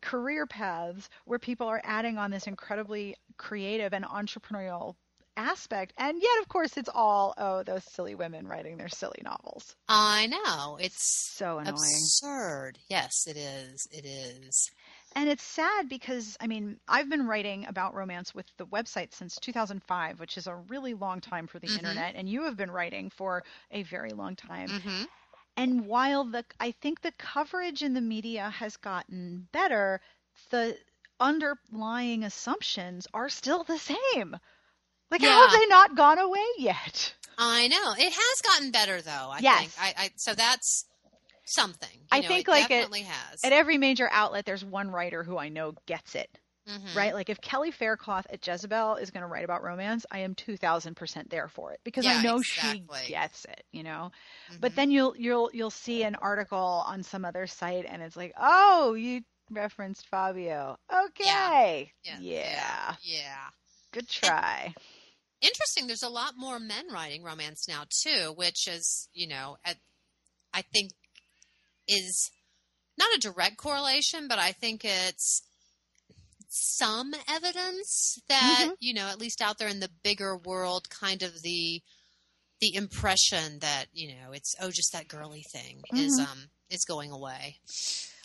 career paths where people are adding on this incredibly creative and entrepreneurial aspect. And yet, of course, it's all, oh, those silly women writing their silly novels. I know. It's So annoying. absurd. Yes, it is. It is. And it's sad because, I mean, I've been writing about romance with the website since 2005, which is a really long time for the Mhm. internet. And you have been writing for a very long time. hmm And while the I think the coverage in the media has gotten better, the underlying assumptions are still the same. Like how have they not gone away yet? I know. It has gotten better, though. I Yes. think. I, I so that's something. You I know, think, it like, it- definitely has. At every major outlet there's one writer who I know gets it, Mhm. right? Like if Kelly Faircloth at Jezebel is going to write about romance, I am 2000% there for it because I know exactly. she gets it, you know. But Mhm. then you'll you'll you'll see an article on some other site and it's like, "Oh, you referenced Fabio." Okay. yeah, yeah. yeah. Good try. Interesting. There's a lot more men writing romance now too, which is you know, at, I think is not a direct correlation, but I think it's some evidence that Mhm. you know, at least out there in the bigger world, kind of the the impression that you know it's oh just that girly thing is Mhm. um is going away.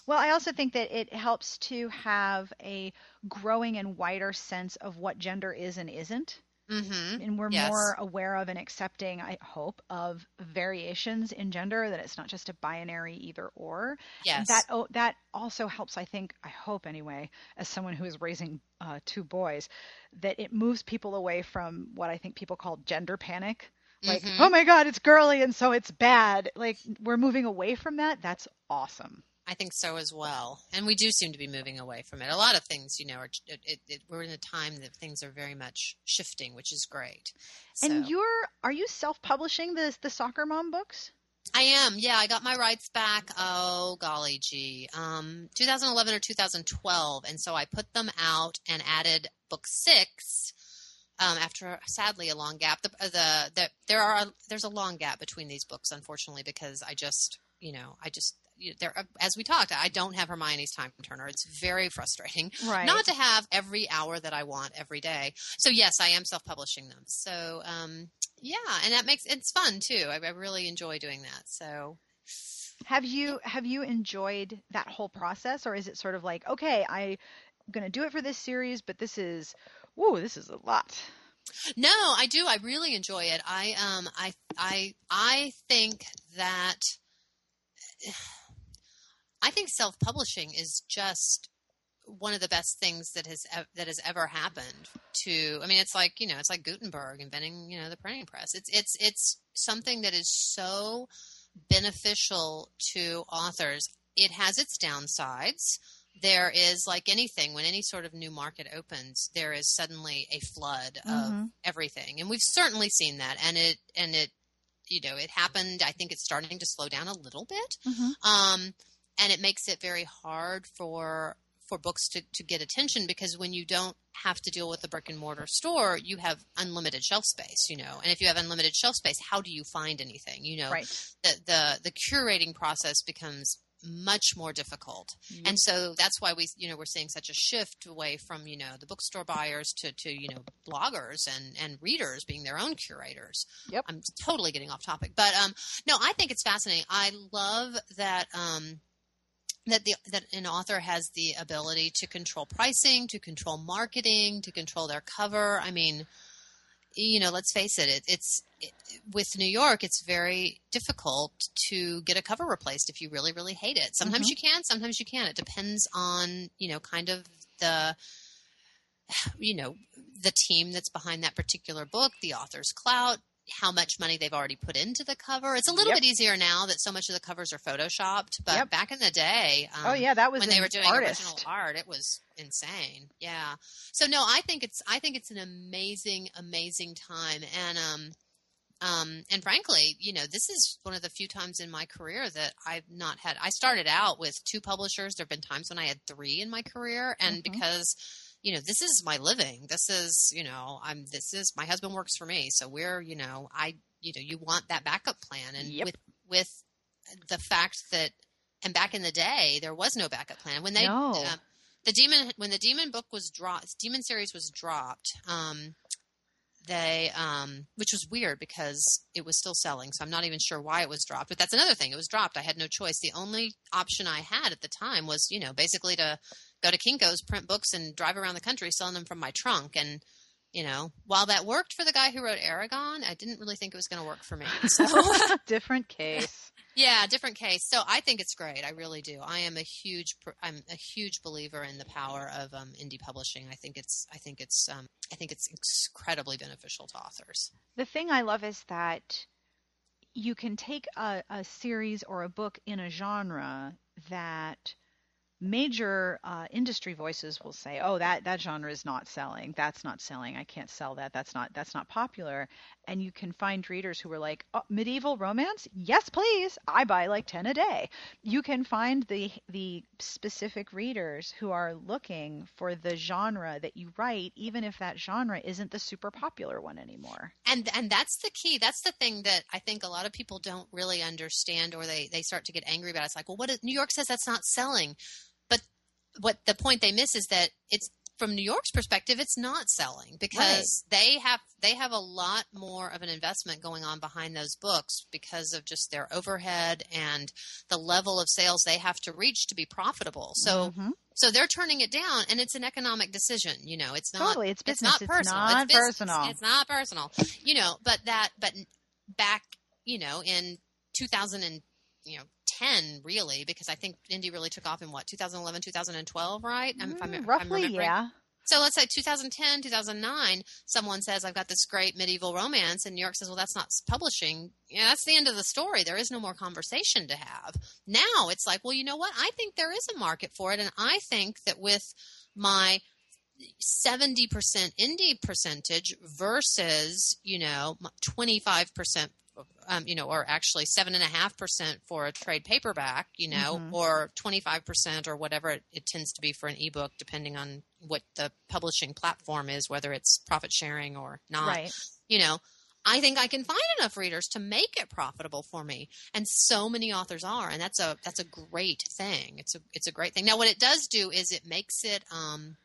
Well, I also think that it helps to have a growing and wider sense of what gender is and isn't. Mm-hmm. And we're Yes. more aware of and accepting, I hope, of variations in gender, that it's not just a binary either or. Yes. That oh, that also helps, I think, I hope anyway, as someone who is raising uh, two boys, that it moves people away from what I think people call gender panic. Like, Mhm. oh my God, it's girly and so it's bad. Like, we're moving away from that. That's awesome. I think so as well, and we do seem to be moving away from it. A lot of things, you know, are, it, it, it, we're in a time that things are very much shifting, which is great. And you're, are you self-publishing the the soccer mom books? I am, yeah. I got my rights back. Oh golly gee, um, 2011 or 2012, and so I put them out and added book six. Um, after sadly a long gap, the, the the there are there's a long gap between these books, unfortunately, because I just you know I just there as we talked, I don't have Hermione's time turner. It's very frustrating Right. not to have every hour that I want every day. So yes, I am self-publishing them. So um, yeah, and that makes it's fun too. I, I really enjoy doing that. So Have you have you enjoyed that whole process, or is it sort of like, okay, I'm going to do it for this series, but this is, whoa, this is a lot. no, I do. I really enjoy it. I um I I I think that I think self-publishing is just one of the best things that has that has ever happened to I mean it's like you know it's like Gutenberg inventing you know the printing press. It's it's it's something that is so beneficial to authors. It has its downsides. There is like anything when any sort of new market opens there is suddenly a flood of Mhm. everything. And we've certainly seen that. And it and it you know it happened. I think it's starting to slow down a little bit. Um, and it makes it very hard for for books to, to get attention because when you don't have to deal with the brick and mortar store, you have unlimited shelf space, you know. And if you have unlimited shelf space, how do you find anything? You know, Right. the the the curating process becomes much more difficult. Yep. And so that's why we you know we're seeing such a shift away from, you know, the bookstore buyers to to, you know, bloggers and and readers being their own curators. Yep. I'm totally getting off topic. But um no, I think it's fascinating. I love that um that the that an author has the ability to control pricing, to control marketing, to control their cover. I mean, you know, let's face it, it it's it, with New York, it's very difficult to get a cover replaced if you really really hate it. Sometimes Mhm. you can, sometimes you can't. It depends on, you know, kind of the you know, the team that's behind that particular book, the author's clout, how much money they've already put into the cover. It's a little Yep. bit easier now that so much of the covers are photoshopped, but Yep. back in the day, um, oh yeah, that was when they were doing artist. original art, it was insane. Yeah. So no, I think it's I think it's an amazing, amazing time, and um, um, and frankly, you know, this is one of the few times in my career that I've not had. I started out with two publishers. There have been times when I had three in my career, and Mhm. because you know this is my living. This is you know i'm this is my husband works for me. So we're you know i you know you want that backup plan. And Yep. with with the fact that and back in the day there was no backup plan. When they No. um, the demon when the demon book was dropped demon series was dropped um they um which was weird because it was still selling. So i'm not even sure why it was dropped. But that's another thing. It was dropped. I had no choice. The only option i had at the time was you know basically to go to kinko's print books and drive around the country selling them from my trunk. And you know while that worked for the guy who wrote Eragon i didn't really think it was going to work for me. So different case. Yeah different case. So i think it's great. I really do. I am a huge i'm a huge believer in the power of um, indie publishing. I think it's i think it's um, i think it's incredibly beneficial to authors. The thing i love is that you can take a, a series or a book in a genre that major uh, industry voices will say, "Oh, that that genre is not selling. That's not selling. I can't sell that. That's not that's not popular." And you can find readers who are like, oh, "Medieval romance? Yes, please. I buy like 10 a day." You can find the the specific readers who are looking for the genre that you write even if that genre isn't the super popular one anymore. And and that's the key. That's the thing that I think a lot of people don't really understand or they they start to get angry about. It's like, "Well, what is, New York says that's not selling." What the point they miss is that it's from New York's perspective, it's not selling because right. they have they have a lot more of an investment going on behind those books because of just their overhead and the level of sales they have to reach to be profitable. So mm-hmm. so they're turning it down, and it's an economic decision. You know, it's not totally it's business. It's not personal. It's, not it's personal. It's not personal. You know, but that but back you know in 2000 and you know 10 really because I think indie really took off in what 2011 2012 right? Mm, I'm, roughly I'm yeah. So let's say 2010 2009 someone says I've got this great medieval romance and New York says well that's not publishing. Yeah that's the end of the story. There is no more conversation to have. Now it's like well you know what? I think there is a market for it and I think that with my 70% indie percentage versus, you know, 25% um, you know, or actually seven and a half percent for a trade paperback, you know, mm-hmm. or twenty five percent or whatever it, it, tends to be for an ebook, depending on what the publishing platform is, whether it's profit sharing or not. Right. You know, I think I can find enough readers to make it profitable for me, and so many authors are, and that's a that's a great thing. It's a it's a great thing. Now, what it does do is it makes it. Um,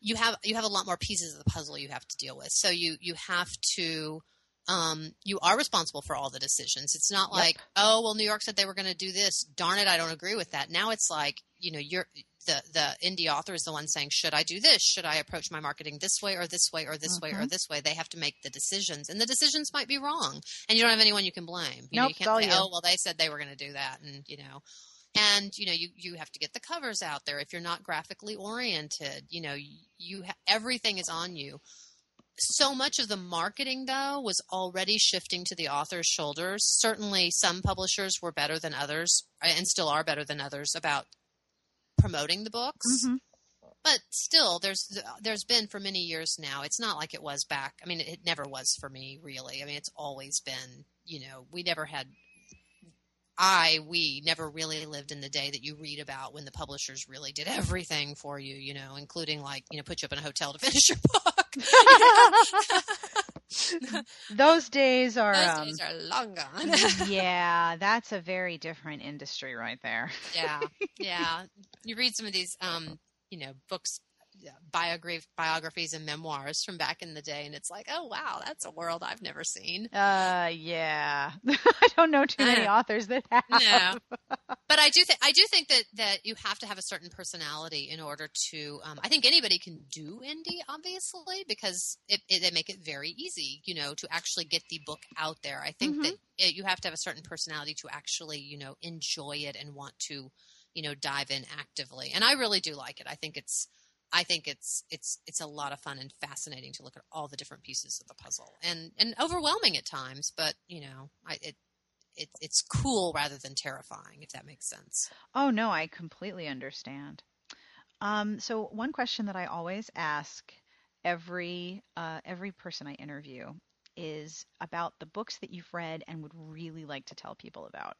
you have you have a lot more pieces of the puzzle you have to deal with. So you you have to um, you are responsible for all the decisions. It's not like, yep. oh, well, New York said they were going to do this. Darn it, I don't agree with that. Now it's like, you know, you're the the indie author is the one saying, should I do this? Should I approach my marketing this way or this way or this mm-hmm. way or mm-hmm. this way? They have to make the decisions, and the decisions might be wrong, and you don't have anyone you can blame. You, nope, know, you can't say, you. oh, well, they said they were going to do that, and you know. And you know you you have to get the covers out there. If you're not graphically oriented, you know you, you ha- everything is on you so much of the marketing though was already shifting to the author's shoulders certainly some publishers were better than others and still are better than others about promoting the books mm-hmm. but still there's there's been for many years now it's not like it was back i mean it never was for me really i mean it's always been you know we never had I, we never really lived in the day that you read about when the publishers really did everything for you, you know, including like, you know, put you up in a hotel to finish your book. Those days are Those um, days are long gone. yeah, that's a very different industry right there. yeah. Yeah. You read some of these um, you know, books biograph- biographies and memoirs from back in the day, and it's like, oh wow, that's a world I've never seen. Uh, yeah, I don't know too many authors that have. No, but I do think I do think that that you have to have a certain personality in order to. Um, I think anybody can do indie, obviously, because it, it, they make it very easy, you know, to actually get the book out there. I think mm-hmm. that it, you have to have a certain personality to actually, you know, enjoy it and want to, you know, dive in actively. And I really do like it. I think it's I think it's it's it's a lot of fun and fascinating to look at all the different pieces of the puzzle, and and overwhelming at times. But you know, I, it it it's cool rather than terrifying, if that makes sense. Oh no, I completely understand. Um, so one question that I always ask every uh, every person I interview is about the books that you've read and would really like to tell people about.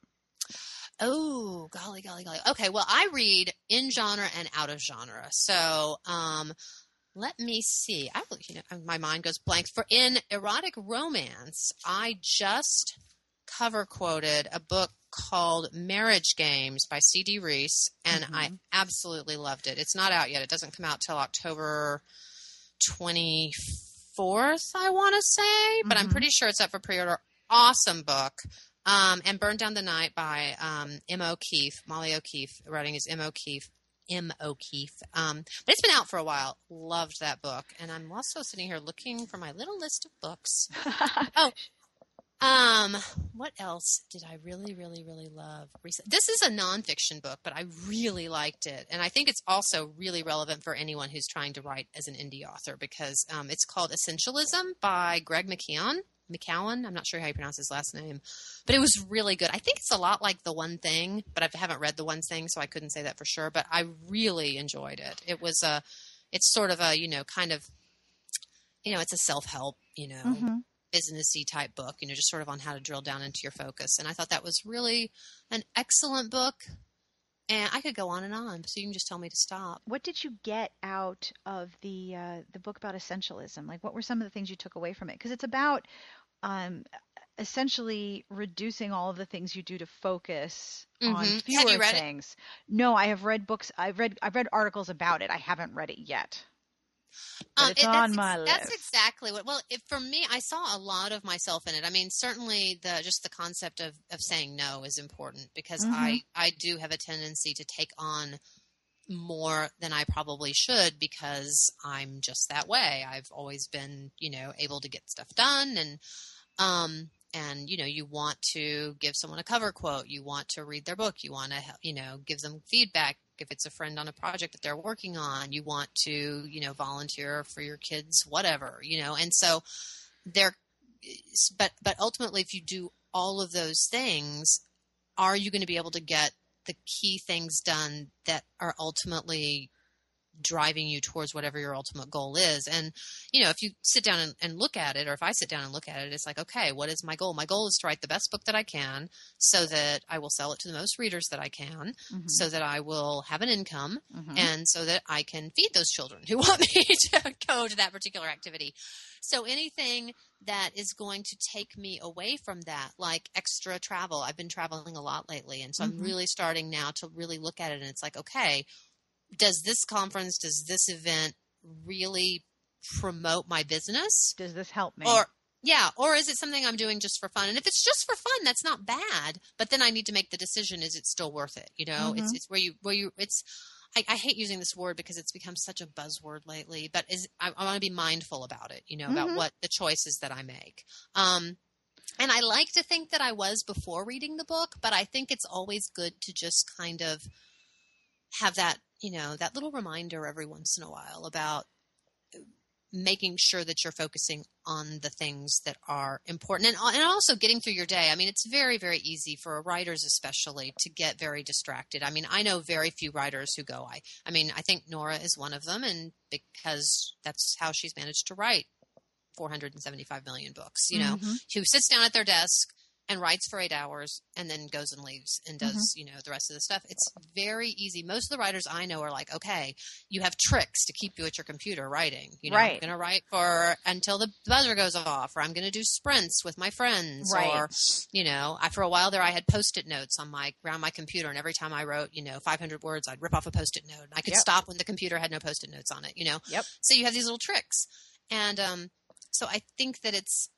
Oh, golly, golly, golly. Okay, well, I read in genre and out of genre. So, um, let me see. I you know, my mind goes blank. For in erotic romance, I just cover quoted a book called Marriage Games by C.D. Reiss, and mm-hmm. I absolutely loved it. It's not out yet. It doesn't come out till October 24th I want to say, but I'm Mhm. pretty sure it's up for pre order. Awesome book. Um, and Burn Down the Night by um, M. O'Keefe, Molly O'Keefe, writing is M. O'Keefe. M. O'Keefe. Um, but it's been out for a while. Loved that book. And I'm also sitting here looking for my little list of books. Um, what else did I really, really, really love? recent- This is a nonfiction book, but I really liked it, and I think it's also really relevant for anyone who's trying to write as an indie author because um, it's called Essentialism by Greg McKeown. McCowan, I'm not sure how you pronounce his last name, but it was really good. I think it's a lot like The One Thing, but I haven't read The One Thing, so I couldn't say that for sure. But I really enjoyed it. It was a, it's sort of a, you know, kind of, you know, it's a self help, you know, Mhm. businessy type book, you know, just sort of on how to drill down into your focus. And I thought that was really an excellent book. And I could go on and on, so you can just tell me to stop. What did you get out of the uh, the book about essentialism? Like, what were some of the things you took away from it? Because it's about um, essentially reducing all of the things you do to focus on Mhm. Have fewer read it? things. No, I have read books. I've read I've read articles about it. I haven't read it yet. But it's Um, on that's, my That's list. exactly what. Well, if, for me, I saw a lot of myself in it. I mean, certainly the just the concept of of saying no is important because Mhm. I I do have a tendency to take on more than I probably should because I'm just that way. I've always been, you know, able to get stuff done and um and you know, you want to give someone a cover quote, you want to read their book, you want to, you know, give them feedback if it's a friend on a project that they're working on, you want to, you know, volunteer for your kids whatever, you know. And so there but but ultimately if you do all of those things, are you going to be able to get the key things done that are ultimately driving you towards whatever your ultimate goal is. And, you know, if you sit down and, and look at it, or if I sit down and look at it, it's like, okay, what is my goal? My goal is to write the best book that I can so that I will sell it to the most readers that I can, Mhm. so that I will have an income, Mhm. and so that I can feed those children who want me to go to that particular activity. So anything that is going to take me away from that, like extra travel. I've been traveling a lot lately, and so Mhm. I'm really starting now to really look at it, and it's like, okay, does this conference, does this event really promote my business? Does this help me? Or yeah, or is it something I'm doing just for fun? And if it's just for fun, that's not bad. But then I need to make the decision: is it still worth it? You know, it's Mhm. it's where you where you it's. I, I hate using this word because it's become such a buzzword lately. But is I, I want to be mindful about it. You know, about Mhm. what the choices that I make. Um, and I like to think that I was before reading the book, but I think it's always good to just kind of have that, you know, that little reminder every once in a while about making sure that you're focusing on the things that are important and, and also getting through your day. I mean, it's very, very easy for writers, especially, to get very distracted. I mean, I know very few writers who go, I, I mean, I think Nora is one of them, and because that's how she's managed to write 475 million books, you know, Mhm. who sits down at their desk and writes for eight hours and then goes and leaves and does you know the rest of the stuff. It's very easy. Most of the writers i know are like okay you have tricks to keep you at your computer writing. You know i'm going to write for until the buzzer goes off or i'm going to do sprints with my friends Right. or you know I, for a while there i had post-it notes on my around my computer and every time i wrote you know 500 words i'd rip off a post-it note and i could Yep. stop when the computer had no post-it notes on it you know? Yep. so you have these little tricks. And um so i think that it's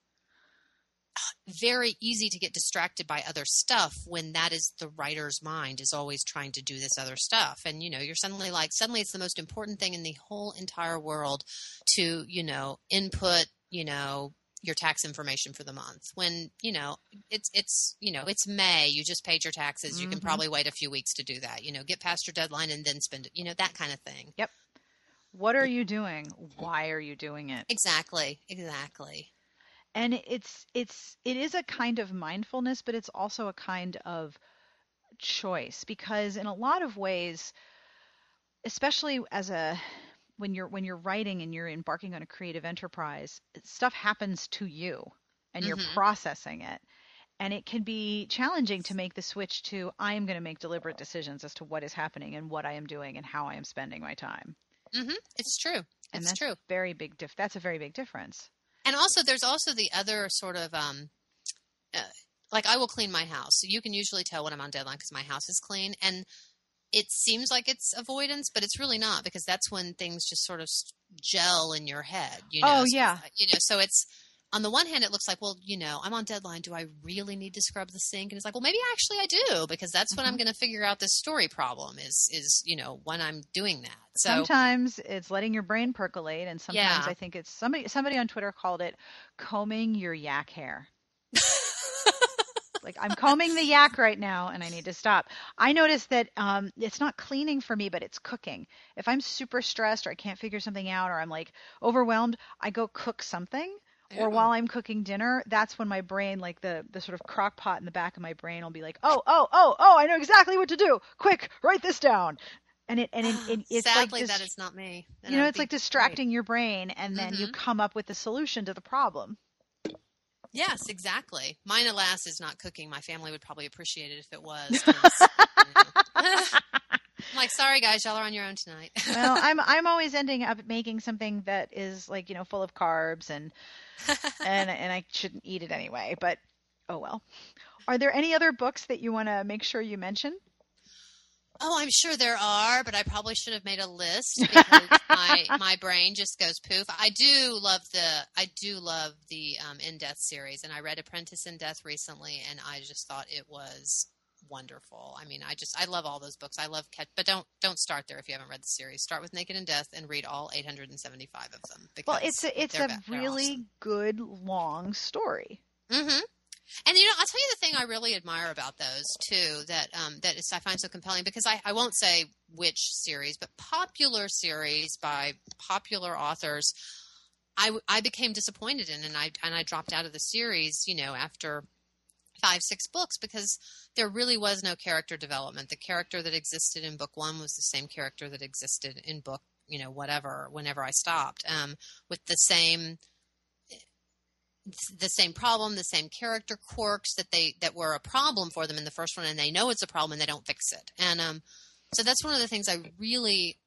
very easy to get distracted by other stuff when that is the writer's mind is always trying to do this other stuff and you know you're suddenly like suddenly it's the most important thing in the whole entire world to you know input you know your tax information for the month when you know it's it's you know it's may you just paid your taxes you can Mhm. probably wait a few weeks to do that you know get past your deadline and then spend it you know that kind of thing Yep. what are you doing? Why are you doing it? exactly exactly and it's it's it is a kind of mindfulness but it's also a kind of choice because in a lot of ways especially as a when you're when you're writing and you're embarking on a creative enterprise stuff happens to you and you're Mhm. processing it. And it can be challenging to make the switch to i am going to make deliberate decisions as to what is happening and what i am doing and how i am spending my time. Hmm it's true. And it's that's true. very big diff- that's a very big difference and also there's also the other sort of um uh, like i will clean my house so you can usually tell when i'm on deadline because my house is clean and it seems like it's avoidance, but it's really not because that's when things just sort of gel in your head. You know? Oh, So, yeah. you know, so it's on the one hand, it looks like, well, you know, I'm on deadline. Do I really need to scrub the sink? And it's like, well, maybe actually I do because that's when I'm Mhm. going to figure out this story problem is is you know when I'm doing that. So sometimes it's letting your brain percolate, and sometimes Yeah. I think it's somebody. Somebody on Twitter called it combing your yak hair. like I'm combing the yak right now, and I need to stop. I noticed that um, it's not cleaning for me, but it's cooking. If I'm super stressed or I can't figure something out, or I'm like overwhelmed, I go cook something. Or while I'm cooking dinner, that's when my brain, like the the sort of crock pot in the back of my brain, will be like, "Oh, oh, oh, oh! I know exactly what to do. Quick, write this down." And it and it, it, it's sadly like this, that is not me. You know, it's like great. distracting your brain, and then you Mhm. come up with the solution to the problem. Yes, exactly. Mine, alas, is not cooking. My family would probably appreciate it if it was. 'cause, you know. I'm like, sorry guys, y'all are on your own tonight. well, I'm I'm always ending up making something that is like you know full of carbs and and and I shouldn't eat it anyway. But oh well. Are there any other books that you want to make sure you mention? oh, I'm sure there are, but I probably should have made a list because my my brain just goes poof. I do love the I do love the um, In Death series, and I read Apprentice in Death recently, and I just thought it was wonderful. I mean, I just I love all those books. I love catch, but don't don't start there if you haven't read the series. Start with Naked in Death and read all 875 of them. Well, it's a it's a really awesome. good long story. Mm-hmm. And you know, I'll tell you the thing I really admire about those too that um, that is I find so compelling because I, I won't say which series, but popular series by popular authors. I, I became disappointed in and I and I dropped out of the series. You know, after five six books because there really was no character development. The character that existed in book one was the same character that existed in book you know whatever whenever I stopped um, with the same the same problem, the same character quirks that they that were a problem for them in the first one, and they know it's a problem and they don't fix it. And um, so that's one of the things I really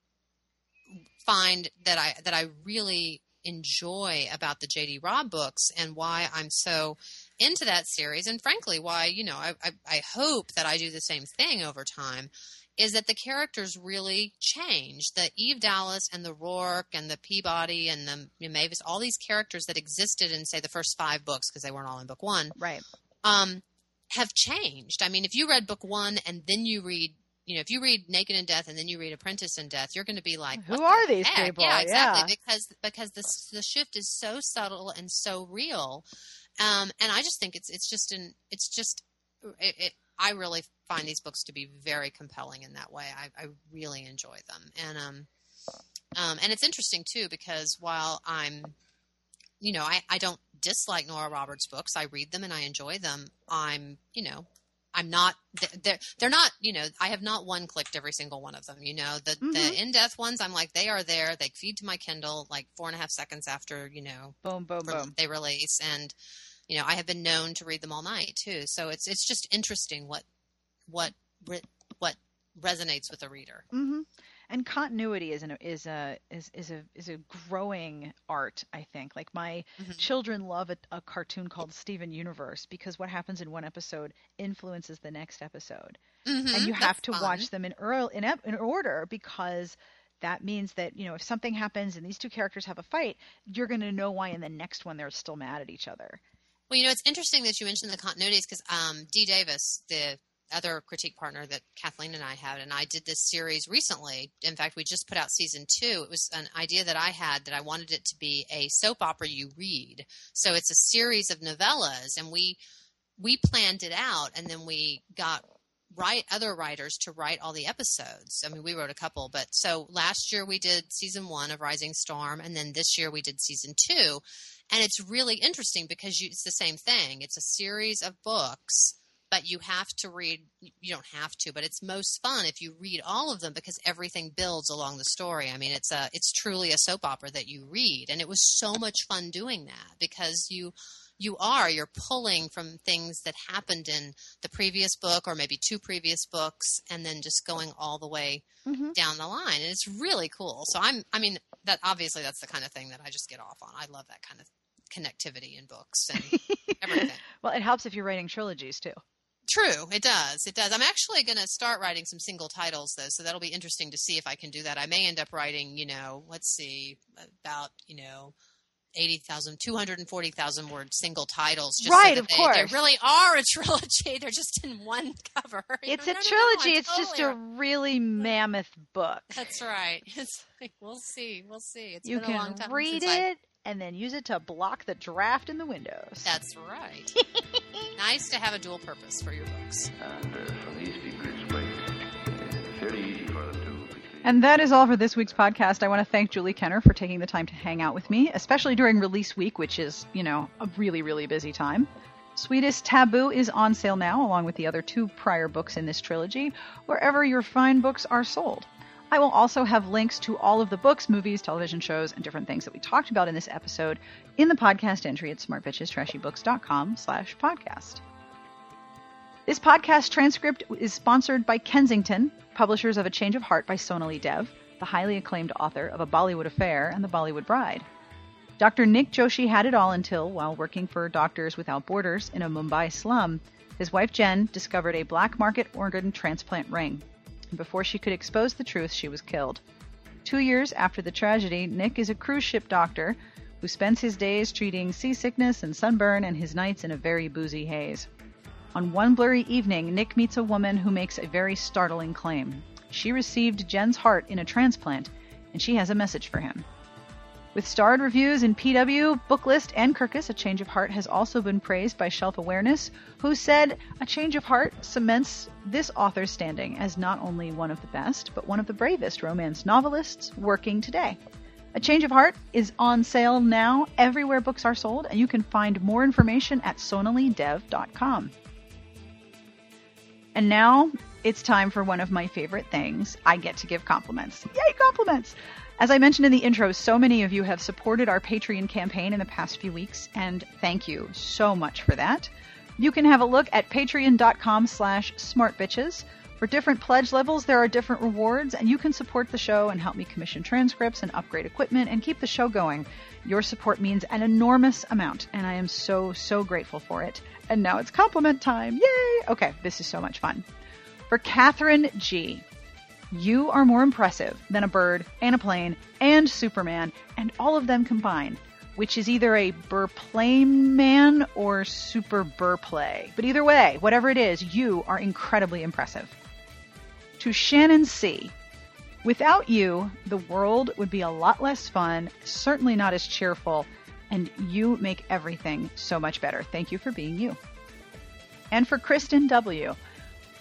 find that I that I really enjoy about the JD Robb books and why I'm so into that series, and frankly, why you know I I, I hope that I do the same thing over time. Is that the characters really change? The Eve Dallas and the Roarke and the Peabody and the Mavis, all these characters that existed in, say, the first five books, because they weren't all in book one, Right. um, have changed. I mean, if you read book one and then you read, you know, if you read Naked in Death and then you read Apprentice in Death, you're going to be like, Who what are these heck? people? Yeah, exactly. Yeah. Because because the the shift is so subtle and so real, um, and I just think it's it's just an it's just it, it, I really find these books to be very compelling in that way. I, I really enjoy them, and um, um, and it's interesting too because while I'm, you know, I, I don't dislike Nora Roberts' books. I read them and I enjoy them. I'm, you know, I'm not they're they're not you know I have not one clicked every single one of them. You know the Mhm. the In Death ones I'm like they are there. They feed to my Kindle like four and a half seconds after you know Boom, boom, boom. they release and you know I have been known to read them all night too. So it's it's just interesting what what what resonates with a reader. hmm And continuity is an is a is is a is a growing art. I think. Like my Mhm. children love a, a cartoon called Steven Universe because what happens in one episode influences the next episode, and Mhm, you that's have to fun. watch them in earl in, in order because that means that you know if something happens and these two characters have a fight, you're going to know why in the next one they're still mad at each other. Well, you know, it's interesting that you mentioned the continuities because um, Dee Davis, the other critique partner that Kathleen and I had, and I did this series recently. In fact, we just put out season two. It was an idea that I had that I wanted it to be a soap opera you read. So it's a series of novellas, and we we planned it out, and then we got write other writers to write all the episodes. I mean, we wrote a couple, but so last year we did season one of Rising Storm, and then this year we did season two. And it's really interesting because you, it's the same thing. It's a series of books, but you have to read. You don't have to, but it's most fun if you read all of them because everything builds along the story. I mean, it's a it's truly a soap opera that you read, and it was so much fun doing that because you you are you're pulling from things that happened in the previous book or maybe two previous books and then just going all the way Mm-hmm. down the line and it's really cool so i'm i mean that obviously that's the kind of thing that i just get off on i love that kind of connectivity in books and everything well, it helps if you're writing trilogies too. True, it does. It does. I'm actually going to start writing some single titles though, so that'll be interesting to see if I can do that. I may end up writing, you know, let's see, about, you know, 80,000, 240,000 word single titles. Just right, so of they, course. They really are a trilogy. They're just in one cover. It's a trilogy. It's just a really mammoth book. That's right. It's like, we'll see. We'll see. It's you been a long can time read since I- it and then use it to block the draft in the windows. That's right. nice to have a dual purpose for your books. And uh, so these people it's fairly easy for them to And that is all for this week's podcast. I want to thank Julie Kenner for taking the time to hang out with me, especially during release week, which is, you know, a really, really busy time. Sweetest Taboo is on sale now, along with the other two prior books in this trilogy, wherever your fine books are sold. I will also have links to all of the books, movies, television shows, and different things that we talked about in this episode in the podcast entry at smartbitchestrashybooks.com slash podcast. This podcast transcript is sponsored by Kensington, publishers of A Change of Heart by Sonali Dev, the highly acclaimed author of A Bollywood Affair and The Bollywood Bride. Dr. Nick Joshi had it all until, while working for Doctors Without Borders in a Mumbai slum, his wife Jen discovered a black market organ transplant ring. Before she could expose the truth, she was killed. Two years after the tragedy, Nick is a cruise ship doctor who spends his days treating seasickness and sunburn and his nights in a very boozy haze. On one blurry evening, Nick meets a woman who makes a very startling claim. She received Jen's heart in a transplant, and she has a message for him. With starred reviews in PW, Booklist, and Kirkus, A Change of Heart has also been praised by Shelf Awareness, who said A Change of Heart cements this author's standing as not only one of the best, but one of the bravest romance novelists working today. A Change of Heart is on sale now everywhere books are sold, and you can find more information at sonalidev.com. And now it's time for one of my favorite things. I get to give compliments. Yay, compliments! As I mentioned in the intro, so many of you have supported our Patreon campaign in the past few weeks, and thank you so much for that. You can have a look at patreon.com slash smartbitches. For different pledge levels, there are different rewards, and you can support the show and help me commission transcripts and upgrade equipment and keep the show going. Your support means an enormous amount, and I am so, so grateful for it. And now it's compliment time. Yay! Okay, this is so much fun. For Catherine G. You are more impressive than a bird and a plane and Superman and all of them combined, which is either a burplane man or super burplay. But either way, whatever it is, you are incredibly impressive. To Shannon C. Without you, the world would be a lot less fun, certainly not as cheerful, and you make everything so much better. Thank you for being you. And for Kristen W.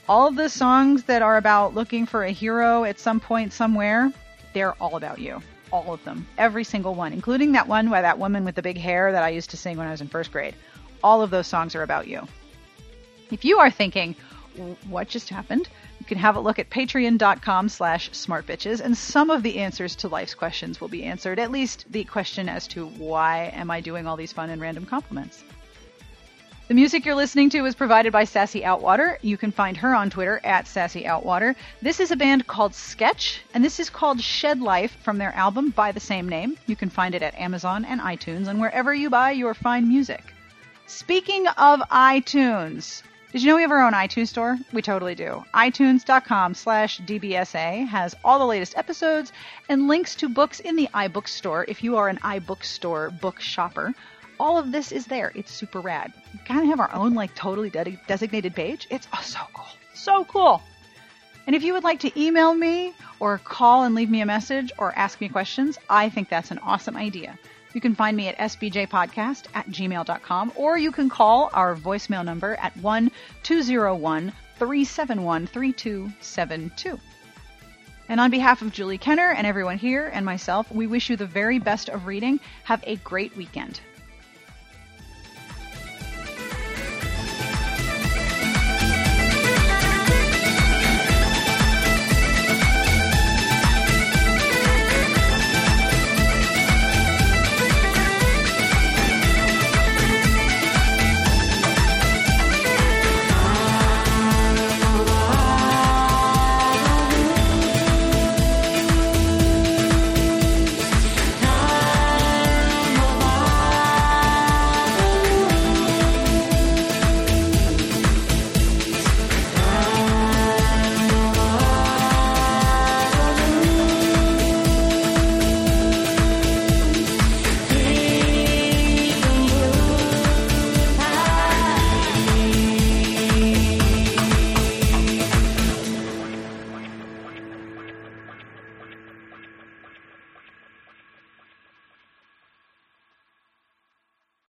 All the songs that are about looking for a hero at some point somewhere, they're all about you. All of them. Every single one, including that one by that woman with the big hair that I used to sing when I was in first grade. All of those songs are about you. If you are thinking, what just happened? You can have a look at patreon.com slash smartbitches, and some of the answers to life's questions will be answered, at least the question as to why am I doing all these fun and random compliments. The music you're listening to is provided by Sassy Outwater. You can find her on Twitter at Sassy Outwater. This is a band called Sketch, and this is called Shed Life from their album by the same name. You can find it at Amazon and iTunes and wherever you buy your fine music. Speaking of iTunes, did you know we have our own iTunes store? We totally do. iTunes.com slash DBSA has all the latest episodes and links to books in the iBook store if you are an iBook store book shopper. All of this is there. It's super rad. We kind of have our own like totally de- designated page. It's oh, so cool. So cool. And if you would like to email me or call and leave me a message or ask me questions, I think that's an awesome idea. You can find me at sbjpodcast at gmail.com or you can call our voicemail number at 1 201 371 3272. And on behalf of Julie Kenner and everyone here and myself, we wish you the very best of reading. Have a great weekend.